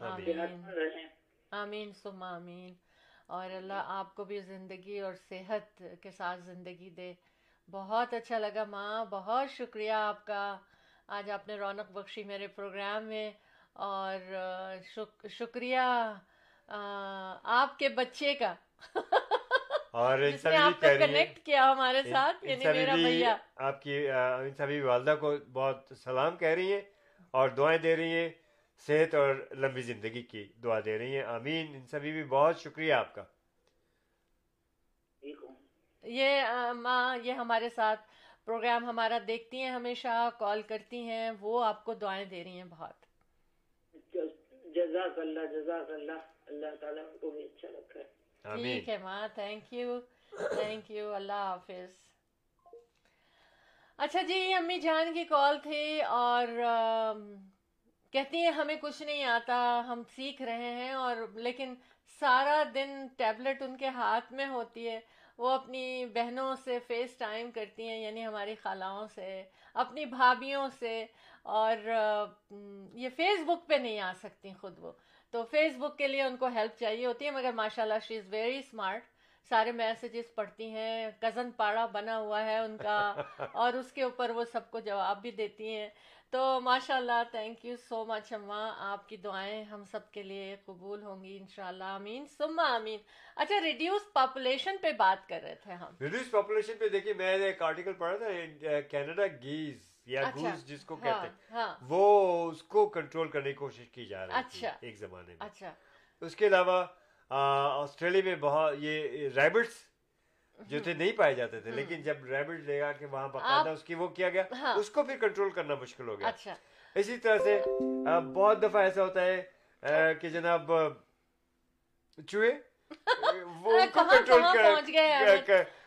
آمین۔ آمین سم آمین۔ اور اللہ آپ کو بھی زندگی اور صحت کے ساتھ زندگی دے۔ بہت اچھا لگا ماں بہت شکریہ آپ کا۔ آج آپ نے رونق بخشی میرے پروگرام میں۔ اور شکریہ آپ کے بچے کا۔ اور ہیں کیا ہمارے ساتھ یعنی میرا بھیا۔ آپ کی ان سبھی والدہ کو بہت سلام کہہ رہی ہیں اور دعائیں دے رہی ہیں صحت اور لمبی زندگی کی دعا دے رہی ہیں۔ آمین۔ ان سبھی بھی بہت شکریہ آپ کا۔ یہ ماں یہ ہمارے ساتھ پروگرام ہمارا دیکھتی ہیں ہمیشہ کال کرتی ہیں وہ آپ کو دعائیں دے رہی ہیں بہت۔ جزاک اللہ جزاک اللہ۔ اللہ تعالیٰ کو بھی اچھا رکھا ہے ٹھیک ہے ماں تھینک یو تھینک یو اللہ حافظ۔ اچھا جی امی جان کی کال تھی اور کہتی ہیں ہمیں کچھ نہیں آتا، ہم سیکھ رہے ہیں اور لیکن سارا دن ٹیبلٹ ان کے ہاتھ میں ہوتی ہے۔ وہ اپنی بہنوں سے فیس ٹائم کرتی ہیں یعنی ہماری خالاؤں سے، اپنی بھابھیوں سے اور یہ فیس بک پہ نہیں آ سکتی خود وہ۔ تو فیس بک کے لیے ان کو ہیلپ چاہیے ہوتی ہے مگر ماشاء اللہ شی از ویری اسمارٹ سارے میسیجز پڑھتی ہیں کزن پاڑا بنا ہوا ہے ان کا اور اس کے اوپر وہ سب کو جواب بھی دیتی ہیں۔ تو ماشاء اللہ تھینک یو سو مچ اماں آپ کی دعائیں ہم سب کے لیے قبول ہوں گی انشاءاللہ آمین۔ سما آمین۔ اچھا ریڈیوس پاپولیشن پہ بات کر رہے تھے ہم۔ ریڈیوس پاپولیشن پہ دیکھیے میں نے ایک آرٹیکل پڑھا تھا کینیڈا گیز یا اچھا، گوز جس کو کہتے ہیں۔ ہاں، ہاں۔ وہ اس کو کنٹرول کرنے کی کوشش کی جا رہی اچھا۔ ایک زمانے میں۔ اچھا۔ اس کے علاوہ آسٹریلیا میں بہت یہ ریبٹس جو تھے نہیں پائے جاتے تھے لیکن جب ریبٹ لے گا کہ وہاں باقاعدہ اس کی وہ کیا گیا؟ ہاں۔ اس کو پھر کنٹرول کرنا مشکل ہو گیا۔ اسی طرح سے بہت دفعہ ایسا ہوتا ہے کہ جناب چوہے وہ کنٹرول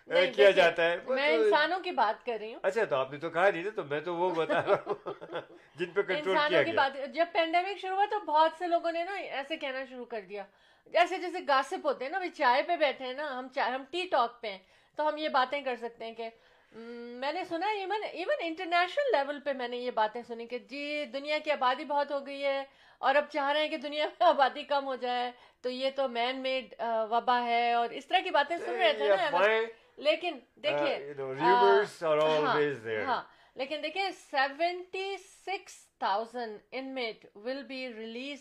کیا جاتا ہے؟ میں انسانوں کی بات کر رہی ہوں۔ اچھا تو آپ نے تو کہا نہیں نا تو میں تو وہ بتا رہا ہوں۔ جن پہ کنٹرول کیا گیا۔ جب پینڈیمک شروع ہوا تو بہت سے لوگوں نے نا ایسے کہنا شروع کر دیا۔ جیسے جیسے گاسپ ہوتے ہیں نا چائے پہ بیٹھے ہیں نا ہم ہم ٹی ٹاک پہ ہیں۔ تو ہم یہ باتیں کر سکتے ہیں کہ میں نے سنا ایون ایون انٹرنیشنل لیول پہ میں نے یہ باتیں سنی کہ جی دنیا کی آبادی بہت ہو گئی ہے اور اب چاہ رہے ہیں کہ دنیا میں آبادی کم ہو جائے۔ تو یہ تو مین میڈ وبا ہے اور اس طرح کی باتیں سن رہے تھے نا۔ لیکن دیکھیے ہاں لیکن دیکھیے seventy six thousand inmate will be release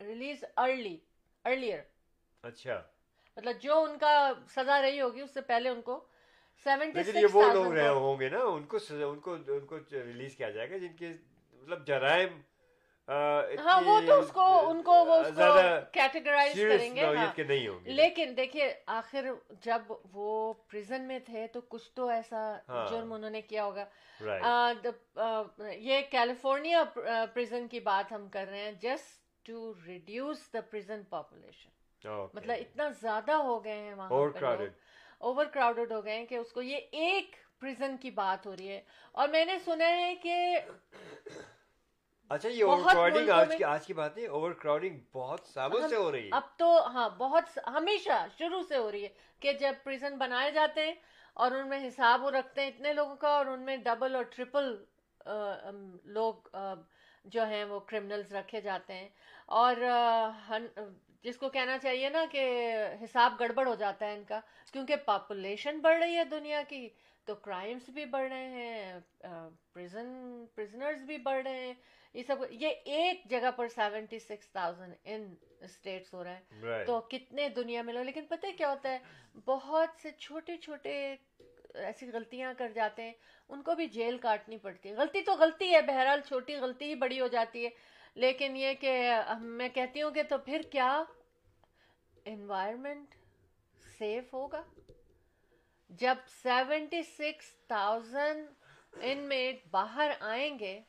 release early earlier اچھا۔ مطلب جو ان کا سزا رہی ہوگی اس سے پہلے ان کو لیکن یہ وہ لوگ رہے ہوں گے نا ان کو ان کو ان کو ریلیز کیا جائے گا جن کے مطلب جرائم ہاں وہ تو اس کو ان کو وہ کیٹیگرائز کریں گے ہاں۔ لیکن دیکھیے آخر جب وہ پریزن میں تھے تو کچھ تو ایسا ہاں۔ جرم انہوں نے کیا ہوگا۔ یہ کیلیفورنیا پریزن کی بات ہم کر رہے ہیں just to reduce the prison population مطلب اتنا زیادہ ہو گئے ہیں وہاں اوور کراؤڈیڈ ہو گئے ہیں کہ اس کو یہ ایک پریزن کی بات ہو رہی ہے۔ اور میں نے سنا ہے کہ اچھا یہ اوور کراؤڈنگ آج کی آج کی بات نہیں اوور کراؤڈنگ بہت سالوں سے ہو رہی ہے۔ اب تو ہاں بہت ہمیشہ شروع سے ہو رہی ہے کہ جب پریزن بنائے جاتے ہیں اور ان میں حساب وہ رکھتے ہیں اتنے لوگوں کا اور ان میں ڈبل اور ٹرپل لوگ جو ہیں وہ کرمنلز رکھے جاتے ہیں۔ اور جس کو کہنا چاہیے نا کہ حساب گڑبڑ ہو جاتا ہے ان کا کیونکہ پاپولیشن بڑھ رہی ہے دنیا کی تو کرائمس بھی بڑھ رہے ہیں پریزن پریزنرز بھی بڑھ رہے ہیں۔ یہ سب یہ ایک جگہ پر seventy six thousand in states ہو رہا ہے تو کتنے دنیا میں لوگ لیکن پتہ کیا ہوتا ہے؟ بہت سے چھوٹے چھوٹے ایسی غلطیاں کر جاتے ہیں۔ ان کو بھی جیل کاٹنی پڑتی ہے۔ غلطی تو غلطی ہے بہرحال چھوٹی غلطی ہی بڑی ہو جاتی ہے۔ لیکن یہ کہ میں کہتی ہوں کہ تو پھر کیا انوائرمنٹ سیف ہوگا؟ جب سیونٹی سکس تھاؤزینڈ ان میں باہر آئیں گے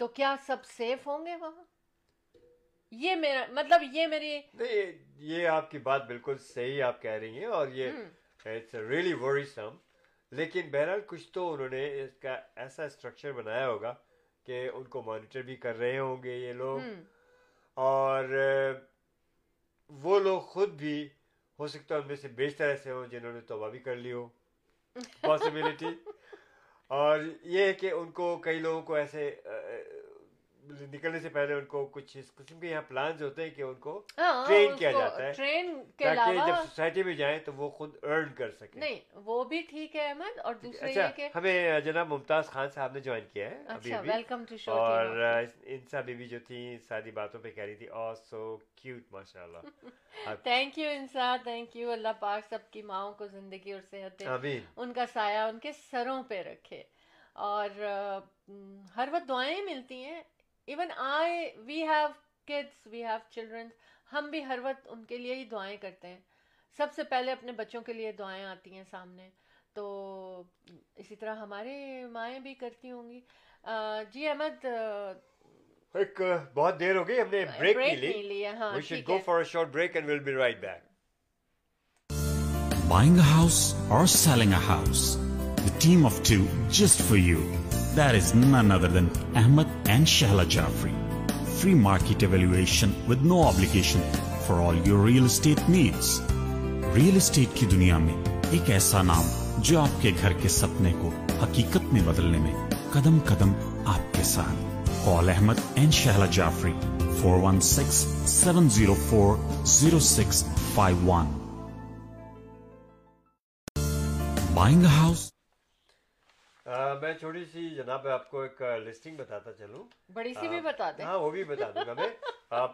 تو کیا سب سیف ہوں گے وہاں؟ یہ میرا مطلب یہ میری یہ آپ کی بات بالکل صحیح آپ کہہ رہی ہیں اور یہ اٹس ریئلی وریسم لیکن بہرحال کچھ تو انہوں نے اس کا ایسا اسٹرکچر بنایا ہوگا کہ ان کو مانیٹر بھی کر رہے ہوں گے یہ لوگ۔ اور وہ لوگ خود بھی ہو سکتا ہے ان میں سے بیشتر ایسے ہوں جنہوں نے توبہ بھی کر لی ہو۔ پاسبلٹی اور یہ ہے کہ ان کو کئی لوگوں کو ایسے نکلنے سے پہلے ان کو کچھ اس قسم کے یہاں پلانز ہوتے ہیں کہ ان کو ہاں، ٹرین کیا جاتا ہے تاکہ جب سوسائٹی میں جائیں تو وہ خود ارن کر سکیں۔ نہیں وہ بھی ٹھیک ہے احمد اور دوسرے اچھا کہ ہمیں جناب ممتاز خان صاحب نے جوائن کیا ہے اچھا ویلکم ٹو شو اور انسا بی بی جو تھی ساری باتوں پہ کہہ رہی تھی اور سو کیوٹ ماشاءاللہ۔ تھینک یو انسا تھینک یو اللہ پاک سب کی ماؤں کو زندگی اور صحت ان کا سایہ ان کے سروں پہ رکھے۔ اور ہر وقت دعائیں ملتی ہیں۔ Even I we have kids we have children ہم بھی ہر وقت ان کے لیے ہی دعائیں کرتے ہیں۔ سب سے پہلے اپنے بچوں کے لیے دعائیں آتی ہیں سامنے۔ تو اسی طرح ہمارے مائیں بھی کرتی ہوں گی۔ جی احمد ایک بہت دیر ہو گئی ہم نے بریک نہیں لی۔ ہاں we should go for a short break and we'll be right back buying a house or selling a house the team of two just for you. That is none other than Ahmed and Shahla Jafri. Free market evaluation with no obligation for all your real estate needs. Real estate کی دنیا میں ایک ایسا نام جو آپ کے گھر کے سپنے کو حقیقت میں بدلنے میں قدم قدم آپ کے ساتھ call Ahmed and Shehla Jafri four one six seven zero four zero six five one buying house میں چھوٹی سی جناب آپ کو ایک لسٹنگ بتاتا چلوں۔ بڑی سی بھی بتا دیں۔ ہاں وہ بھی بتا دوں گا میں۔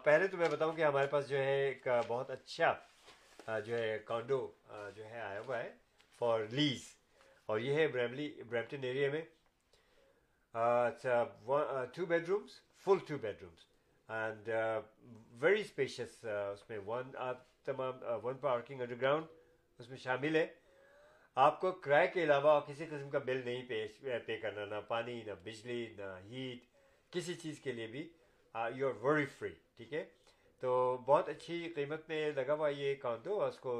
پہلے تو میں بتاؤں کہ ہمارے پاس جو ہے ایک بہت اچھا جو ہے کانڈو جو ہے آیا ہوا ہے فار لیز۔ اور یہ ہے بریملی برمپٹن ایریا میں۔ Two bedrooms full two bedrooms and very spacious اس میں ون تمام ون پارکنگ انڈر گراؤنڈ اس میں شامل ہے۔ آپ کو کرائے کے علاوہ کسی قسم کا بل نہیں پے پے کرنا، نہ پانی، نہ بجلی، نہ ہیٹ کسی چیز کے لیے بھی یو آر ویری فری ٹھیک ہے؟ تو بہت اچھی قیمت میں لگا ہوا یہ کانٹو اس کو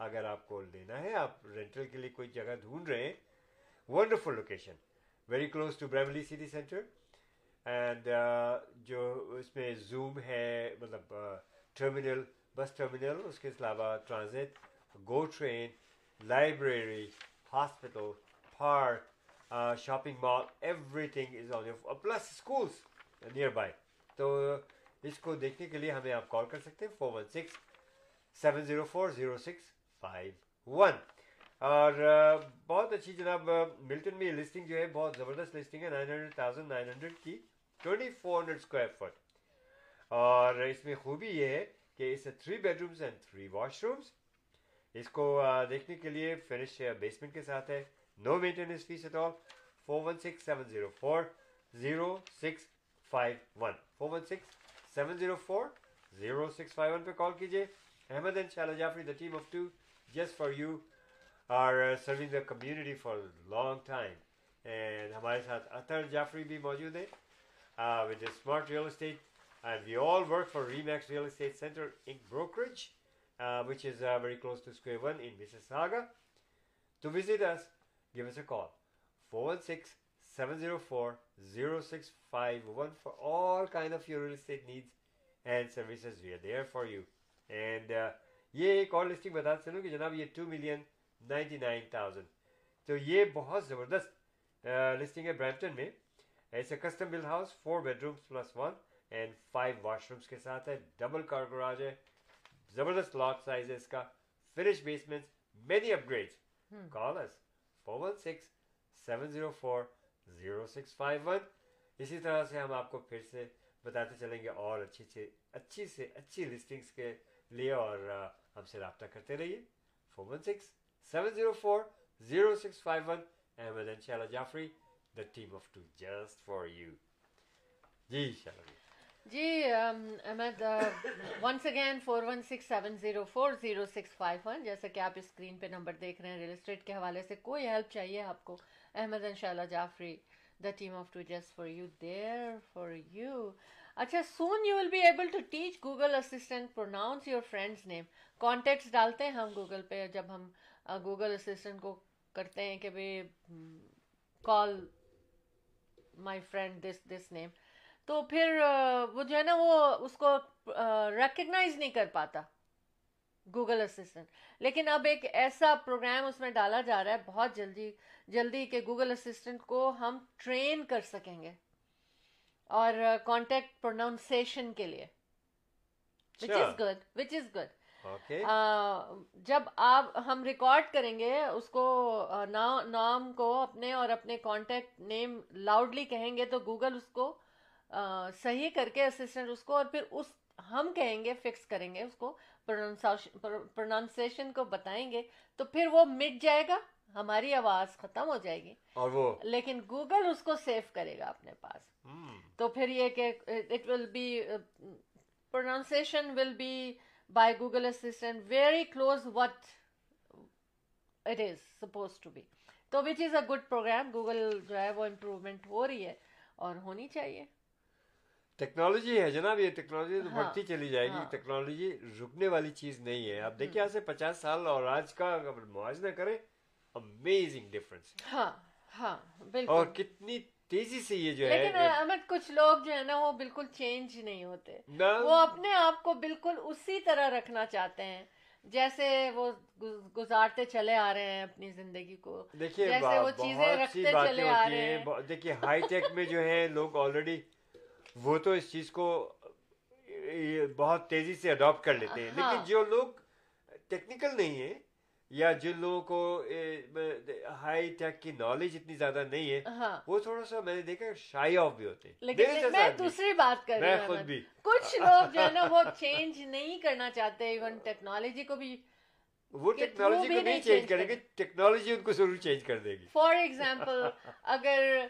اگر آپ کو لینا ہے، آپ رینٹل کے لیے کوئی جگہ ڈھونڈ رہے ہیں wonderful location very close to Bramalea city centre and جو اس میں زوم ہے مطلب ٹرمینل بس ٹرمینل اس کے علاوہ transit GO train library hospital park shopping mall everything is on plus schools nearby تو اس کو دیکھنے کے لیے ہمیں آپ کال کر سکتے ہیں four one six seven zero four zero six five one اور uh, بہت اچھی جناب uh, ملٹن میں لسٹنگ جو ہے بہت زبردست لسٹنگ ہے nine hundred thousand nine hundred کی twenty four hundred square feet اور اس میں خوبی یہ ہے کہ اس three bedrooms and three washrooms اس کو دیکھنے کے لیے فنش بیسمنٹ کے ساتھ ہے no maintenance fee at all four one six seven zero four zero six five one four one six seven zero four zero six five one پہ کال کیجیے احمد ان شاء اللہ Jafri the team of two just for you are serving the community for long time and ہمارے ساتھ اطہر جعفری بھی موجود ہیں with smart real estate and we all work for Remax real estate centre inc brokerage which is very close to square one in Mississauga to visit us give us a call four one six seven zero four zero six five one and services we are there for you and یہ ایک اور لسٹنگ بتا چلوں کہ جناب یہ two million ninety nine thousand تو یہ بہت زبردست لسٹنگ ہے برامپٹن میں ایسے custom built house four bedrooms plus one and five washrooms کے ساتھ ہے ڈبل کار گراج ہے زبردست لاٹ سائز ہے اس کا finish basement many upgrade calls four one six seven zero four zero six five one اسی طرح سے ہم آپ کو پھر سے بتاتے چلیں گے اور اچھی اچھی اچھی سے اچھی لسٹنگس کے لیے اور ہم سے رابطہ کرتے رہیے four one six seven zero four zero six five one Ahmed ان شاء اللہ Jafri the team of two just for you جی شاء جی Ahmed once again four one six seven zero four zero six five one جیسا کہ آپ اسکرین پہ نمبر دیکھ رہے ہیں ریل اسٹیٹ کے حوالے سے کوئی ہیلپ چاہیے آپ کو؟ احمد ان شاء اللہ Jafri the team of two just for you there for you اچھا soon you will be able to teach Google Assistant pronounce your friends name contacts ڈالتے ہیں ہم گوگل پہ، جب ہم گوگل اسسٹنٹ کو کرتے ہیں کہ بھائی کال مائی فرینڈ دس دس نیم تو پھر وہ جو ہے نا وہ اس کو ریکگنائز نہیں کر پاتا گوگل اسسٹنٹ لیکن اب ایک ایسا پروگرام اس میں ڈالا جا رہا ہے بہت جلدی جلدی کہ گوگل اسسٹنٹ کو ہم ٹرین کر سکیں گے اور کانٹیکٹ پروناؤنسیشن کے لیے. وچ is good which is good جب آپ ہم ریکارڈ کریں گے اس کو نام کو اپنے اور اپنے کانٹیکٹ نیم لاؤڈلی کہیں گے تو گوگل اس کو صحیح کر کے اسسٹنٹ اس کو اور پھر اس ہم کہیں گے فکس کریں گے اس کو پروناؤنسیشن کو بتائیں گے تو پھر وہ مٹ جائے گا ہماری آواز ختم ہو جائے گی۔ اور وہ؟ لیکن گوگل اس کو سیو کرے گا اپنے پاس۔ تو پھر یہ کہ it will be pronunciation will be by Google Assistant very close what it is suppose to be تو which is a good program Google جو ہے وہ امپروومنٹ ہو رہی ہے اور ہونی چاہیے۔ ٹیکنالوجی ہے جناب یہ ٹیکنالوجی تو ہاں، بڑھتی چلی جائے گی۔ ٹیکنالوجی ہاں۔ رکنے والی چیز نہیں ہے۔ آپ دیکھیے آج سے پچاس سال اور آج کا اگر موازنہ کریں امیزنگ ڈفرنس ہاں ہاں بالکل۔ اور کتنی تیزی سے یہ جو ہے لیکن احمد کچھ لوگ جو ہے نا وہ بالکل چینج نہیں ہوتے۔ وہ اپنے آپ کو بالکل اسی طرح رکھنا چاہتے ہیں۔ جیسے وہ گزارتے چلے آ رہے ہیں اپنی زندگی کو۔ دیکھیے وہ چیزیں رکھتے چلے آ رہے ہیں۔ دیکھیے ہائی ٹیک میں جو ہے لوگ آلریڈی وہ تو اس چیز کو بہت تیزی سے اڈاپٹ کر لیتے ہیں۔ ہاں۔ لیکن جو لوگ ٹیکنیکل نہیں ہیں یا جن لوگوں کو ہائی ٹیک کی نالج اتنی زیادہ نہیں ہے ہاں۔ وہ تھوڑا سا میں نے دیکھا شائی آف بھی ہوتے میں دوسری بات کر رہی ہوں کچھ لوگ جو ہے نا وہ چینج نہیں کرنا چاہتے ایون ٹیکنالوجی کو بھی۔ وہ ٹیکنالوجی کو نہیں چینج کریں گے ٹیکنالوجی ان کو ضرور چینج کر دے گی۔ فار ایگزامپل اگر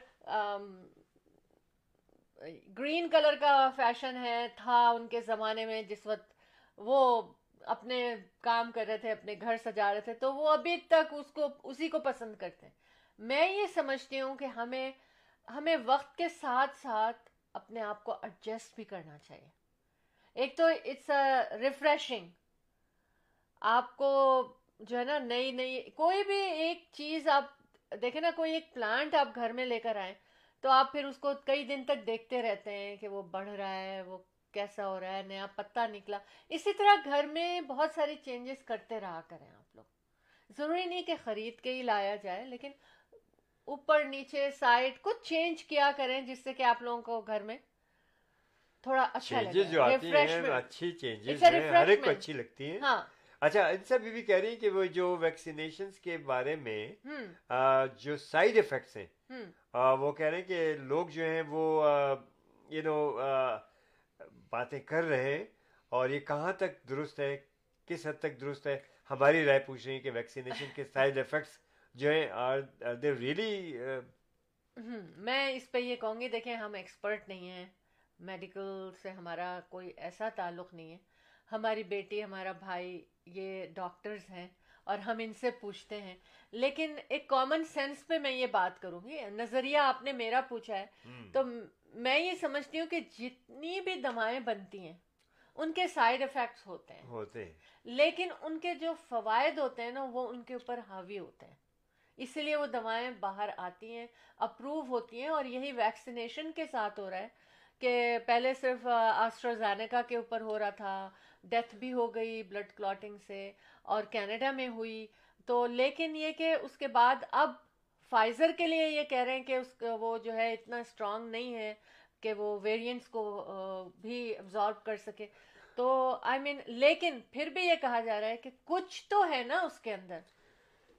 گرین کلر کا فیشن ہے، تھا ان کے زمانے میں جس وقت وہ اپنے کام کر رہے تھے، اپنے گھر سجا رہے تھے، تو وہ ابھی تک اس کو، اسی کو پسند کرتے ہیں۔ میں یہ سمجھتی ہوں کہ ہمیں ہمیں وقت کے ساتھ ساتھ اپنے آپ کو ایڈجسٹ بھی کرنا چاہیے۔ ایک تو اٹس ریفریشنگ آپ کو جو ہے نا، نئی نئی، کوئی بھی ایک چیز آپ، دیکھیں نا، کوئی ایک پلانٹ آپ گھر میں لے کر آئیں تو آپ پھر اس کو کئی دن تک دیکھتے رہتے ہیں کہ وہ بڑھ رہا ہے وہ کیسا ہو رہا ہے نیا پتا نکلا۔ اسی طرح گھر میں بہت ساری چینجز کرتے رہا کریں آپ لوگ۔ ضروری نہیں کہ خرید کے ہی لایا جائے لیکن اوپر نیچے سائڈ کچھ چینج کیا کریں جس سے کہ آپ لوگوں کو گھر میں تھوڑا اچھا لگے۔ اچھی چینجز ہر ایک کو اچھی لگتی ہیں۔ ہاں۔ اچھا ان سب بھی کہہ رہی ہیں کہ وہ جو ویکسینیشن کے بارے میں جو سائیڈ افیکٹس ہیں وہ کہہ رہے ہیں کہ لوگ جو ہیں وہ یو نو باتیں کر رہے ہیں اور یہ کہاں تک درست ہے؟ کس حد تک درست ہے؟ ہماری رائے پوچھ رہی ہیں کہ ویکسینیشن کے سائڈ افیکٹس جو ہیں آر دے ریئلی میں اس پہ یہ کہوں گی دیکھیں ہم ایکسپرٹ نہیں ہیں۔ میڈیکل سے ہمارا کوئی ایسا تعلق نہیں ہے۔ ہماری بیٹی ہمارا بھائی یہ ڈاکٹرز ہیں۔ اور ہم ان سے پوچھتے ہیں۔ لیکن ایک کامن سینس پہ میں یہ بات کروں گی نظریہ آپ نے میرا پوچھا ہے تو میں یہ سمجھتی ہوں کہ جتنی بھی دوائیں بنتی ہیں ان کے سائڈ افیکٹس ہوتے ہیں۔ ہوتے لیکن ان کے جو فوائد ہوتے ہیں نا وہ ان کے اوپر حاوی ہوتے ہیں۔ اسی لیے وہ دوائیں باہر آتی ہیں اپروو ہوتی ہیں اور یہی ویکسینیشن کے ساتھ ہو رہا ہے۔ کہ پہلے صرف آسٹرازینکا کے اوپر ہو رہا تھا ڈیتھ بھی ہو گئی بلڈ کلاٹنگ سے اور کینیڈا میں ہوئی۔ تو لیکن یہ کہ اس کے بعد اب فائزر کے لیے یہ کہہ رہے ہیں کہ اس وہ جو ہے اتنا اسٹرانگ نہیں ہے کہ وہ ویریئنٹس کو بھی ابزارو کر سکے۔ تو آئی I مین mean, لیکن پھر بھی یہ کہا جا رہا ہے کہ کچھ تو ہے نا اس کے اندر۔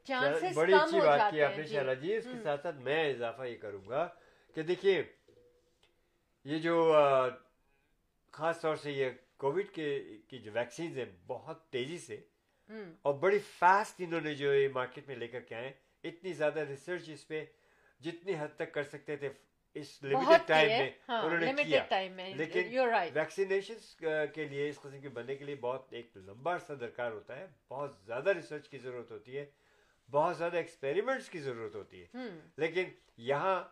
چانسز بڑی اچھی بات کی آپ نے شہلا جی۔ اس کے ساتھ ساتھ میں اضافہ یہ کروں گا کہ دیکھیے یہ جو خاص طور سے یہ کووڈ کے کی جو ویکسینز ہیں بہت تیزی سے اور بڑی فاسٹ انہوں نے جو مارکیٹ میں لے کر کے آئے اتنی زیادہ ریسرچ اس پہ جتنی حد تک کر سکتے تھے اس لمیٹڈ ٹائم میں ہاں، انہوں نے کیا۔ لیکن ویکسینیشن کے لیے اس قسم کے بننے کے لیے بہت ایک لمبا عرصہ درکار ہوتا ہے۔ بہت زیادہ ریسرچ کی ضرورت ہوتی ہے۔ بہت زیادہ ایکسپیریمنٹس کی ضرورت ہوتی ہے۔ لیکن یہاں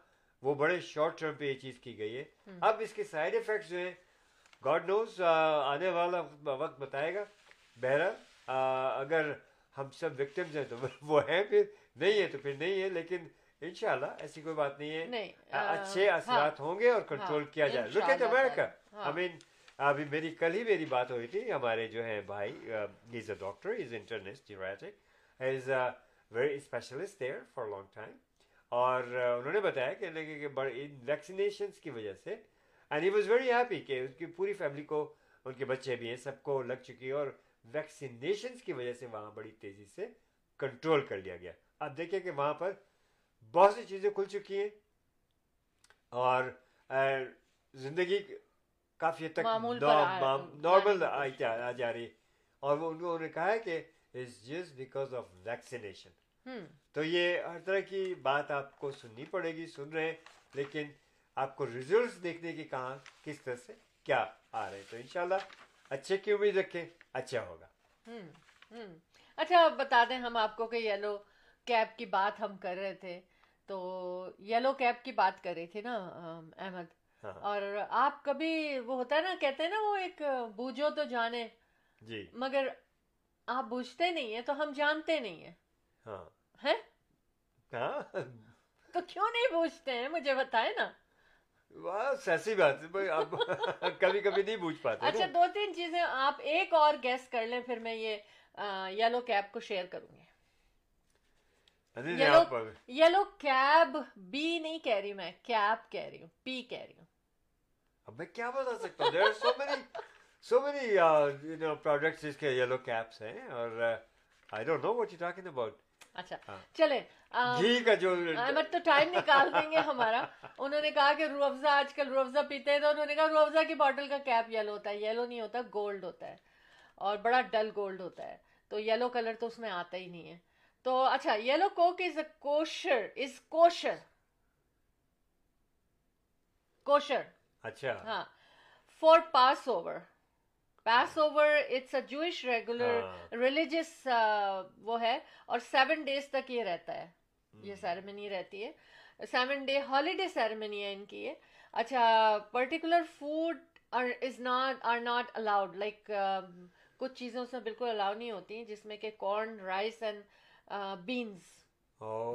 وہ بڑے شارٹ ٹرم پہ یہ چیز کی گئی ہے۔ اب اس کے سائڈ افیکٹس جو ہیں گاڈ نوز آنے والا وقت بتائے گا۔ بہرحال اگر ہم سب وکٹمز ہیں تو وہ ہیں پھر نہیں ہے تو پھر نہیں ہے لیکن انشاءاللہ ایسی کوئی بات نہیں ہے۔ اچھے اثرات ہاں۔ ہوں گے اور کنٹرول ہاں، کیا جائے۔ لک ایٹ امریکہ آئی مین ابھی میری کل ہی میری بات ہوئی تھی ہمارے جو ہے بھائی is a doctor is internist is a very specialist there for long time اور انہوں نے بتایا کہ ویکسینیشنس کی وجہ سے and he was very happy کہ ان کی پوری فیملی کو ان کے بچے بھی ہیں سب کو لگ چکی ہے اور ویکسینیشنس کی وجہ سے وہاں بڑی تیزی سے کنٹرول کر لیا گیا۔ اب دیکھیں کہ وہاں پر بہت سی چیزیں کھل چکی ہیں اور زندگی کافی حد تک نارمل آ جا رہی۔ اور وہ انہوں نے کہا ہے کہ جسٹ بیکاز آف ویکسینیشن تو یہ ہر طرح کی بات آپ کو سننی پڑے گی سن رہے لیکن آپ کو ریزلٹس دیکھنے کی کہاں کس طرح سے کیا آ رہے تو انشاءاللہ اچھے کی امید رکھیں اچھا ہوگا۔ اچھا بتا دیں ہم آپ کو کہ یلو کیب کی بات ہم کر رہے تھے۔ تو یلو کیب کی بات کر رہی تھی نا احمد۔ ہاں۔ اور آپ کبھی وہ ہوتا ہے نا کہتے ہیں نا وہ ایک بوجھو تو جانے۔ جی۔ مگر آپ بوجھتے نہیں ہیں تو ہم جانتے نہیں ہیں۔ ہاں۔ تو کیوں نہیں بوجھتے ہیں؟ مجھے بتائے نا۔ بس ایسی بات کبھی کبھی نہیں بوجھ پاتے اچھا دو تین چیزیں آپ ایک اور گیس کر لیں پھر میں یہ یلو کیب کو شیئر کروں گی۔ یلو کیب بی نہیں کہہ رہی میں کیب کہہ رہی ہوں پی کہہ رہی ہوں۔ اب میں کیا بتا سکتا ہوں؟ There so many so many products اس کے یلو کیپس ہیں اور I don't know what you talking about اچھا ہاں۔ چلے گھی کا جو احمد تو ٹائم نکال دیں گے ہمارا۔ انہوں نے کہا کہ رو افزا آج کل رو افزا پیتے ہیں تو انہوں نے کہا رو افزا کی بوٹل کا کیپ یلو ہوتا ہے یلو نہیں ہوتا گولڈ ہوتا ہے۔ اور بڑا ڈل گولڈ ہوتا ہے۔ تو یلو کلر تو اس میں آتا ہی نہیں ہے۔ تو اچھا یلو کوک از اے کوشر از کوشر۔ کوشر۔ اچھا۔ ہاں۔ For Passover Passover it's a Jewish regular religious وہ ہے اور سیون ڈیز تک یہ رہتا ہے۔ یہ سیریمنی رہتی ہے۔ سیون ڈے ہالیڈے سیریمنی ہے ان کی۔ یہ اچھا particular food is not or not allowed like کچھ چیزوں سے بالکل الاؤ نہیں ہوتی جس میں کہ کارن رائس اینڈ بینس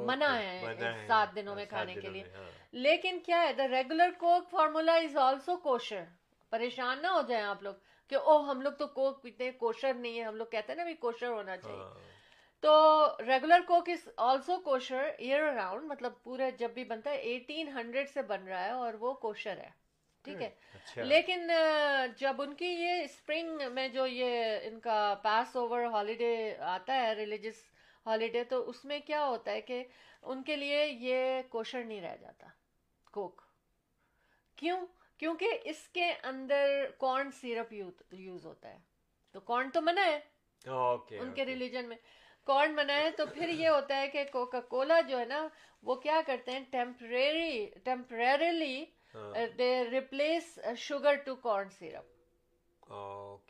منع ہے سات دنوں میں کھانے کے لیے۔ ہاں۔ لیکن کیا ہے the regular Coke formula is also kosher پریشان نہ ہو جائیں آپ لوگ۔ کہ او ہم لوگ تو کوک پیتے کوشر نہیں ہے ہم لوگ کہتے ہیں نا بھی کوشر ہونا چاہیے۔ ہاں۔ تو regular Coke is also kosher year around مطلب پورے جب بھی بنتا ہے ایٹین ہنڈریڈ سے بن رہا ہے اور وہ کوشر ہے۔ ٹھیک ہے؟ اچھا۔ لیکن جب ان کی یہ اسپرنگ میں جو یہ ان کا پاس اوور ہالیڈے آتا ہے ریلیجس ہالیڈے تو اس میں کیا ہوتا ہے کہ ان کے لیے یہ کوشر نہیں رہ جاتا کوک۔ کیوں؟ کیونکہ اس کے اندر کارن سیرپ یوز ہوتا ہے۔ تو کارن تو منع ہے۔ ان کے ریلیجن میں۔ کارن منع ہے تو پھر یہ ہوتا ہے کہ کوکا کولا جو ہے نا وہ کیا کرتے ہیں؟ Temporary temporarily they replace sugar to corn syrup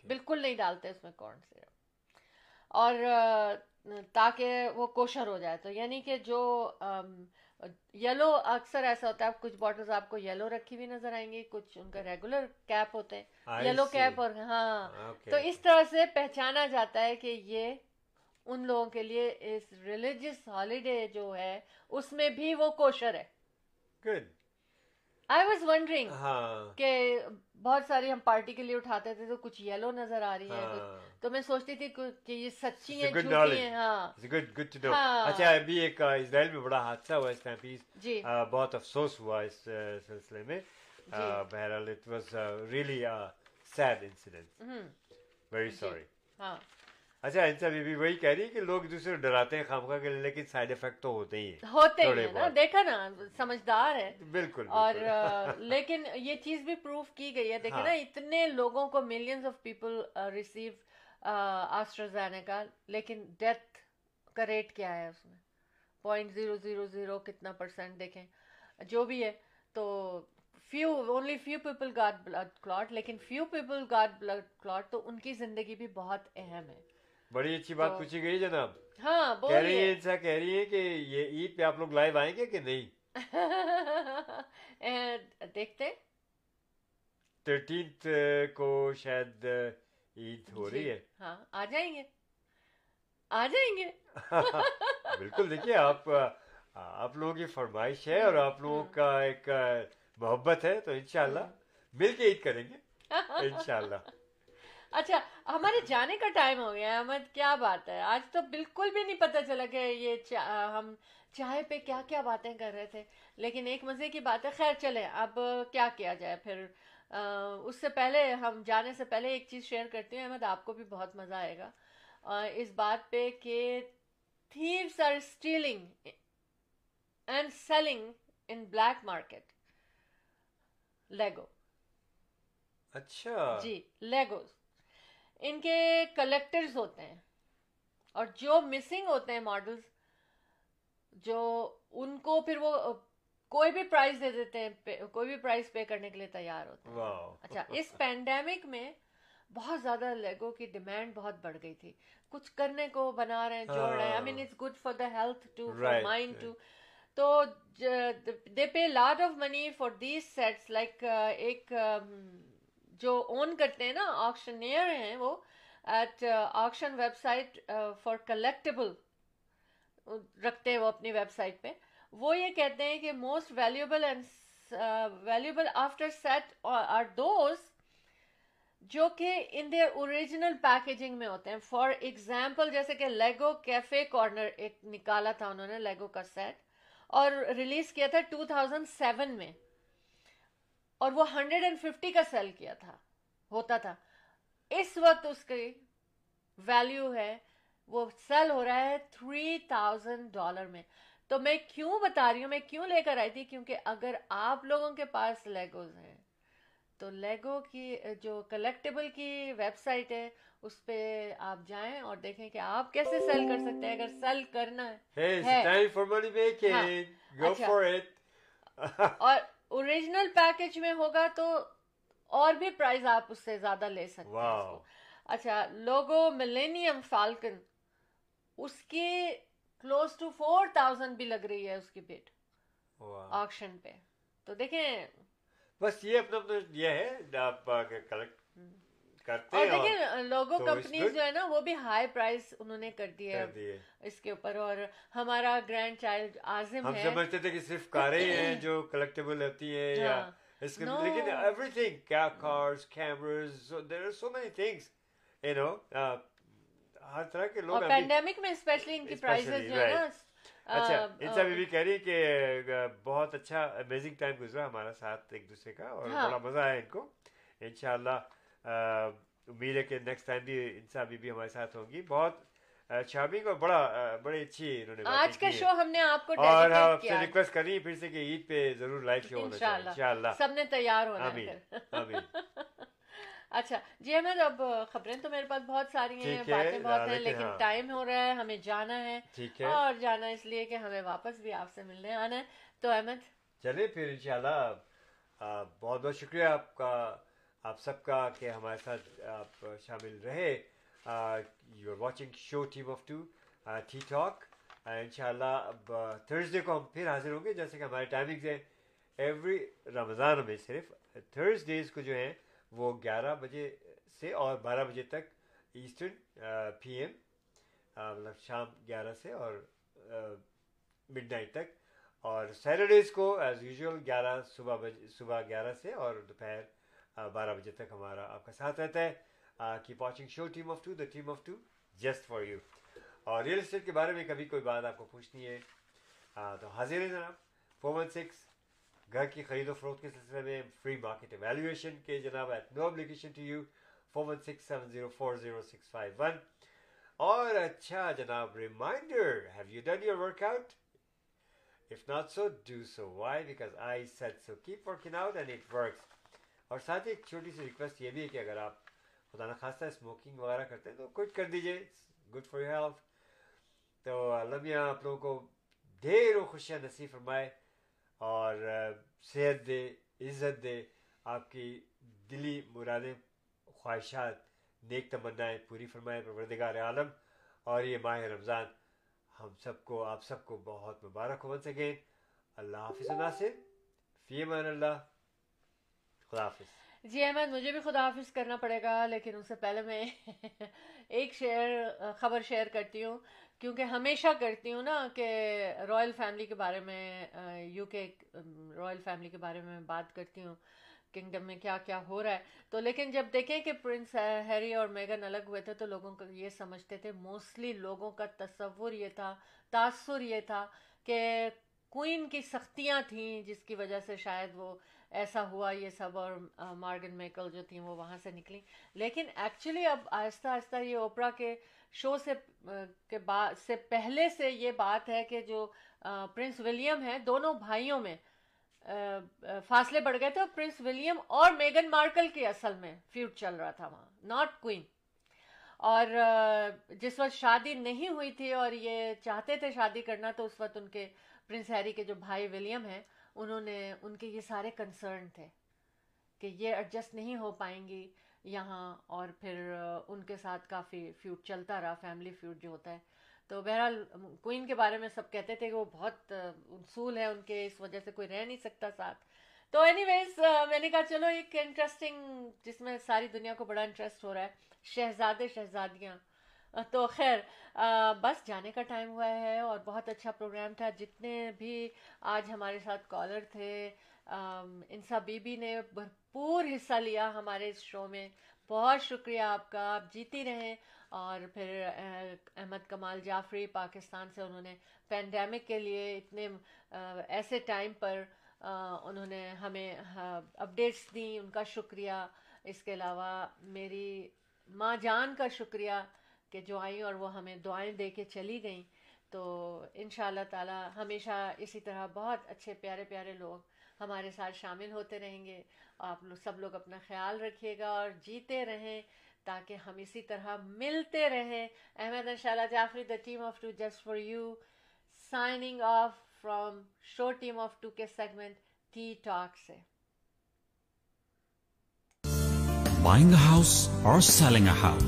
بالکل نہیں ڈالتے اس میں کارن سیرپ اور تاکہ وہ کوشر ہو جائے۔ تو یعنی کہ جو یلو اکثر ایسا ہوتا ہے کچھ بوٹلز آپ کو یلو رکھی ہوئی نظر آئیں گی کچھ ان کا ریگولر کیپ ہوتے ہیں۔ یلو کیپ اور ہاں۔ تو اس طرح سے پہچانا جاتا ہے کہ یہ ان لوگوں کے لیے اس ریلیجس ہالیڈے جو ہے اس میں بھی وہ کوشر ہے۔ آئی واز ونڈرنگ کہ بہت ساری ہم پارٹی کے لیے اٹھاتے تھے تو کچھ یلو نظر آ رہی ہے تو میں سوچتی تھی کہ یہ سچی ہیں جھوٹی ہیں ہاں۔ اچھا ابھی ایک اسرائیل میں بڑا حادثہ ہوا اس ٹائم جی۔ بہت افسوس ہوا اس سلسلے میں۔ بہرحال it was really sad incident very sorry ہاں۔ اچھا انسا بی بی وہی کہہ رہی ہے کہ لوگ دوسرے ڈراتے ہیں خامخواہ کے لیکن سائیڈ افیکٹ تو ہوتے ہی ہیں۔ ہوتے ہیں نا؟ دیکھا نا سمجھدار ہے۔ بالکل اور لیکن یہ چیز بھی پروف کی گئی ہے۔ دیکھیں نا ہاں۔ اتنے لوگوں کو millions of people receive AstraZeneca کا لیکن ڈیتھ کا ریٹ کیا ہے اس میں؟ پوائنٹ زیرو زیرو زیرو کتنا پرسینٹ دیکھیں۔ جو بھی ہے تو few only few people got blood clot لیکن few people got blood clot تو ان کی زندگی بھی بہت اہم ہے۔ بڑی اچھی بات پوچھی گئی جناب ہاں کہہ رہی ہے ایسا کہہ رہی ہے کہ یہ عید پہ آپ لوگ لائیو آئیں گے کہ نہیں دیکھتے تھرٹینتھ کو شاید عید ہو رہی ہے ہاں آ جائیں گے آ جائیں گے بالکل دیکھیے آپ آپ لوگوں کی فرمائش ہے اور آپ لوگوں کا ایک محبت ہے تو انشاءاللہ مل کے عید کریں گے انشاءاللہ اچھا ہمارے جانے کا ٹائم ہو گیا احمد کیا بات ہے؟ آج تو بالکل بھی نہیں پتہ چلا کہ یہ ہم چائے پہ کیا کیا باتیں کر رہے تھے لیکن ایک مزے کی بات ہے۔ خیر چلے اب کیا کیا جائے؟ پھر اس سے پہلے ہم جانے سے پہلے ایک چیز شیئر کرتی ہوں۔ احمد آپ کو بھی بہت مزہ آئے گا۔ اس بات پہ کہ thieves are stealing and selling in black market. Lego. اچھا۔ جی لیگوز۔ ان کے کلیکٹرز ہوتے ہیں اور جو مسنگ ہوتے ہیں ماڈلز جو ان کو پھر وہ کوئی بھی پرائز دے دیتے ہیں کوئی بھی پرائز پے کرنے کے لیے تیار ہوتے ہیں۔ اچھا اس پینڈیمک میں بہت زیادہ لیگو کی ڈیمانڈ بہت بڑھ گئی تھی۔ کچھ کرنے کو بنا رہے ہیں جوڑ رہے ہیں۔ I mean it's good for the health too for mind too تو they pay lot of money for these sets like ایک جو اون کرتے ہیں نا آکشنیئر ہیں وہ at auction website for collectible رکھتے ہیں وہ اپنی ویب سائٹ پہ. وہ یہ کہتے ہیں کہ most valuable and valuable after set are those جو کہ ان دیئر اوریجنل پیکیجنگ میں ہوتے ہیں. فار ایگزامپل جیسے کہ لیگو کیفے کارنر ایک نکالا تھا انہوں نے لیگو کا سیٹ اور ریلیز کیا تھا ٹو تھاؤزینڈ سیون میں. اور وہ ہنڈریڈ اینڈ ففٹی کا سیل کیا تھا ہوتا تھا۔ اس وقت اس کی ویلیو ہے وہ سیل ہو رہا ہے تھری تھاؤزینڈ ڈالر میں۔ تو میں کیوں بتا رہی ہوں میں کیوں لے کر آئی تھی؟ کیونکہ اگر آپ لوگوں کے پاس لیگوز ہیں تو لیگو کی جو کلیکٹیبل کی ویب سائٹ ہے اس پہ آپ جائیں اور دیکھیں کہ آپ کیسے سیل کر سکتے ہیں۔ اگر سیل کرنا ہے ہاں۔ اچھا۔ اور اوریجنل پیکج میں ہوگا تو اور بھی پرائز آپ اس سے زیادہ لے سکتے ہیں اچھا لوگو ملینیم فالکن اس کی کلوز ٹو فور تھاؤزینڈ بھی لگ رہی ہے اس کی بیٹ۔ آکشن پہ۔ تو دیکھیں۔ بس یہ اپنا یہ ہے آپ کلیکٹ کرتے اور دیکھیں لوگو کمپنیز جو ہے نا وہ بھی ہائی پرائز انہوں نے کر دی ہے اس کے اوپر اور ہمارا گرینڈ چائلڈ آزم ہے۔ ہم سمجھتے تھے کہ صرف کاریں ہیں جو کلیکٹیبل ہوتی ہیں یا ہاں۔ اس کے لیکن ایوری تھنگ کیا cars cameras there are so many things you know ہر طرح کے لوگ پینڈیمک میں اسپیشلی ان کی پرائزز جو ہے نا اچھا ان سے بھی کہہ رہی کہ بہت اچھا امیزنگ ٹائم گزرا ہمارا ساتھ ایک دوسرے کا اور ہاں۔ بڑا مزہ آیا ان کو۔ انشاءاللہ امید ہے کہ نیکسٹ ٹائم بھی ان سے ابھی بھی ہمارے ساتھ ہوں گی۔ بہت شاپنگ اور بڑا بڑی اچھی انہوں نے آج کا شو ہم نے آپ کو اور آپ سے ریکویسٹ کر رہی ہیں پھر سے کہ عید پہ ضرور لائیو شو ہونا چاہیے۔ انشاءاللہ۔ سب نے تیار ہونا ہے۔ آمین۔ اچھا جی احمد اب خبریں تو میرے پاس بہت ساری ہیں باتیں بہت ہیں لیکن ٹائم ہاں۔ ہو رہا ہے ہمیں جانا ہے۔ اور جانا اس لیے کہ ہمیں واپس بھی آپ سے ملنے آنا ہے۔ تو احمد۔ چلے پھر انشاءاللہ بہت بہت شکریہ آپ کا آپ سب کا کہ ہمارے ساتھ آپ شامل رہے۔ You are watching show team of two T talk ان شاء اللہ اب تھرسڈے کو ہم پھر حاضر ہوں گے، جیسے کہ ہمارے ٹائمنگز ہیں۔ ایوری رمضان میں صرف تھرسڈیز کو جو ہیں، وہ گیارہ بجے سے اور بارہ بجے تک ایسٹرن پی ایم مطلب شام گیارہ سے اور مڈ نائٹ تک۔ اور سیٹرڈیز کو ایز یوزول گیارہ صبح بجے صبح گیارہ سے اور دوپہر بارہ بجے تک ہمارا آپ کا ساتھ رہتا ہے۔ کی watching show team of two the team of two just for you اور ریئل اسٹیٹ کے بارے میں کبھی کوئی بات آپ کو پوچھنی ہے تو حاضر ہے جناب۔ فور ون سکس گھر کی خرید و فروخت کے سلسلے میں فری مارکیٹ ایویلویشن کے جناب at no application to you four one six seven zero four zero six five one اور اچھا جناب reminder have you done your workout if not so do so why because I set so keep working out and it works اور ساتھ ہی ایک چھوٹی سی ریکویسٹ یہ بھی ہے کہ اگر آپ خدا نخواستہ اسموکنگ وغیرہ کرتے ہیں تو کچھ کر دیجیے گڈ فار یور ہیلتھ تو المیہ آپ لوگوں کو ڈھیر و خوشیاں نصیب فرمائے اور صحت دے، عزت دے، آپ کی دلی مرادیں، خواہشات، نیک تمنائیں پوری فرمائے پروردگار عالم. اور یہ ماہ رمضان ہم سب کو، آپ سب کو بہت مبارک ہو بن سکیں اللہ حافظ ناصر فی امان اللہ. خدا حافظ جی احمد، مجھے بھی خدا حافظ کرنا پڑے گا، لیکن اس سے پہلے میں ایک شیئر خبر شیئر کرتی ہوں۔ کیونکہ ہمیشہ کرتی ہوں نا کہ رائل فیملی کے بارے میں یو کے رائل فیملی کے بارے میں بات کرتی ہوں، کنگڈم میں کیا کیا ہو رہا ہے۔ تو لیکن جب دیکھیں کہ پرنس ہیری اور میگن الگ ہوئے تھے، تو لوگوں کو یہ سمجھتے تھے، موسٹلی لوگوں کا تصور یہ تھا، تاثر یہ تھا کہ کوئن کی سختیاں تھیں، جس کی وجہ سے شاید وہ ایسا ہوا، یہ سب اور مارگن میکل جو تھیں وہ وہاں سے نکلی لیکن ایکچولی اب آہستہ آہستہ یہ اوپرا کے شو سے کے بعد سے پہلے سے یہ بات ہے کہ جو پرنس ولیم ہے دونوں بھائیوں میں فاصلے بڑھ گئے تھے اور پرنس ولیم اور میگن مارکل کی اصل میں فیوڈ چل رہا تھا وہاں ناٹ کوئن اور جس وقت شادی نہیں ہوئی تھی اور یہ چاہتے تھے شادی کرنا تو اس وقت ان کے پرنس ہیری کے جو بھائی ولیم ہیں انہوں نے ان کے یہ سارے کنسرن تھے کہ یہ ایڈجسٹ نہیں ہو پائیں گی یہاں اور پھر ان کے ساتھ کافی فیوڈ چلتا رہا فیملی فیوڈ جو ہوتا ہے۔ تو بہرحال کوئن کے بارے میں سب کہتے تھے کہ وہ بہت اصول ہے ان کے، اس وجہ سے کوئی رہ نہیں سکتا ساتھ۔ تو اینی ویز میں نے کہا چلو ایک انٹرسٹنگ جس میں ساری دنیا کو بڑا انٹرسٹ ہو رہا ہے، شہزادے شہزادیاں۔ تو خیر بس جانے کا ٹائم ہوا ہے اور بہت اچھا پروگرام تھا۔ جتنے بھی آج ہمارے ساتھ کالر تھے انسا بی بی نے بھرپور حصہ لیا ہمارے اس شو میں۔ بہت شکریہ آپ کا۔ آپ جیتی رہیں اور پھر احمد کمال جعفری پاکستان سے انہوں نے پینڈیمک کے لیے اتنے ایسے ٹائم پر انہوں نے ہمیں اپڈیٹس دیں۔ ان کا شکریہ۔ اس کے علاوہ میری ماں جان کا شکریہ۔ کہ جو آئیں اور وہ ہمیں دعائیں دے کے چلی گئیں۔ تو ان شاء اللہ تعالیٰ ہمیشہ اسی طرح بہت اچھے پیارے پیارے لوگ ہمارے ساتھ شامل ہوتے رہیں گے۔ آپ لوگ سب لوگ اپنا خیال رکھیے گا اور جیتے رہیں تاکہ ہم اسی طرح ملتے رہیں۔ احمد ان شاء اللہ Jafri the team of two just for you signing off from show team of two کے سیگمنٹ ٹی ٹاک سے۔ Buying a house or selling a house?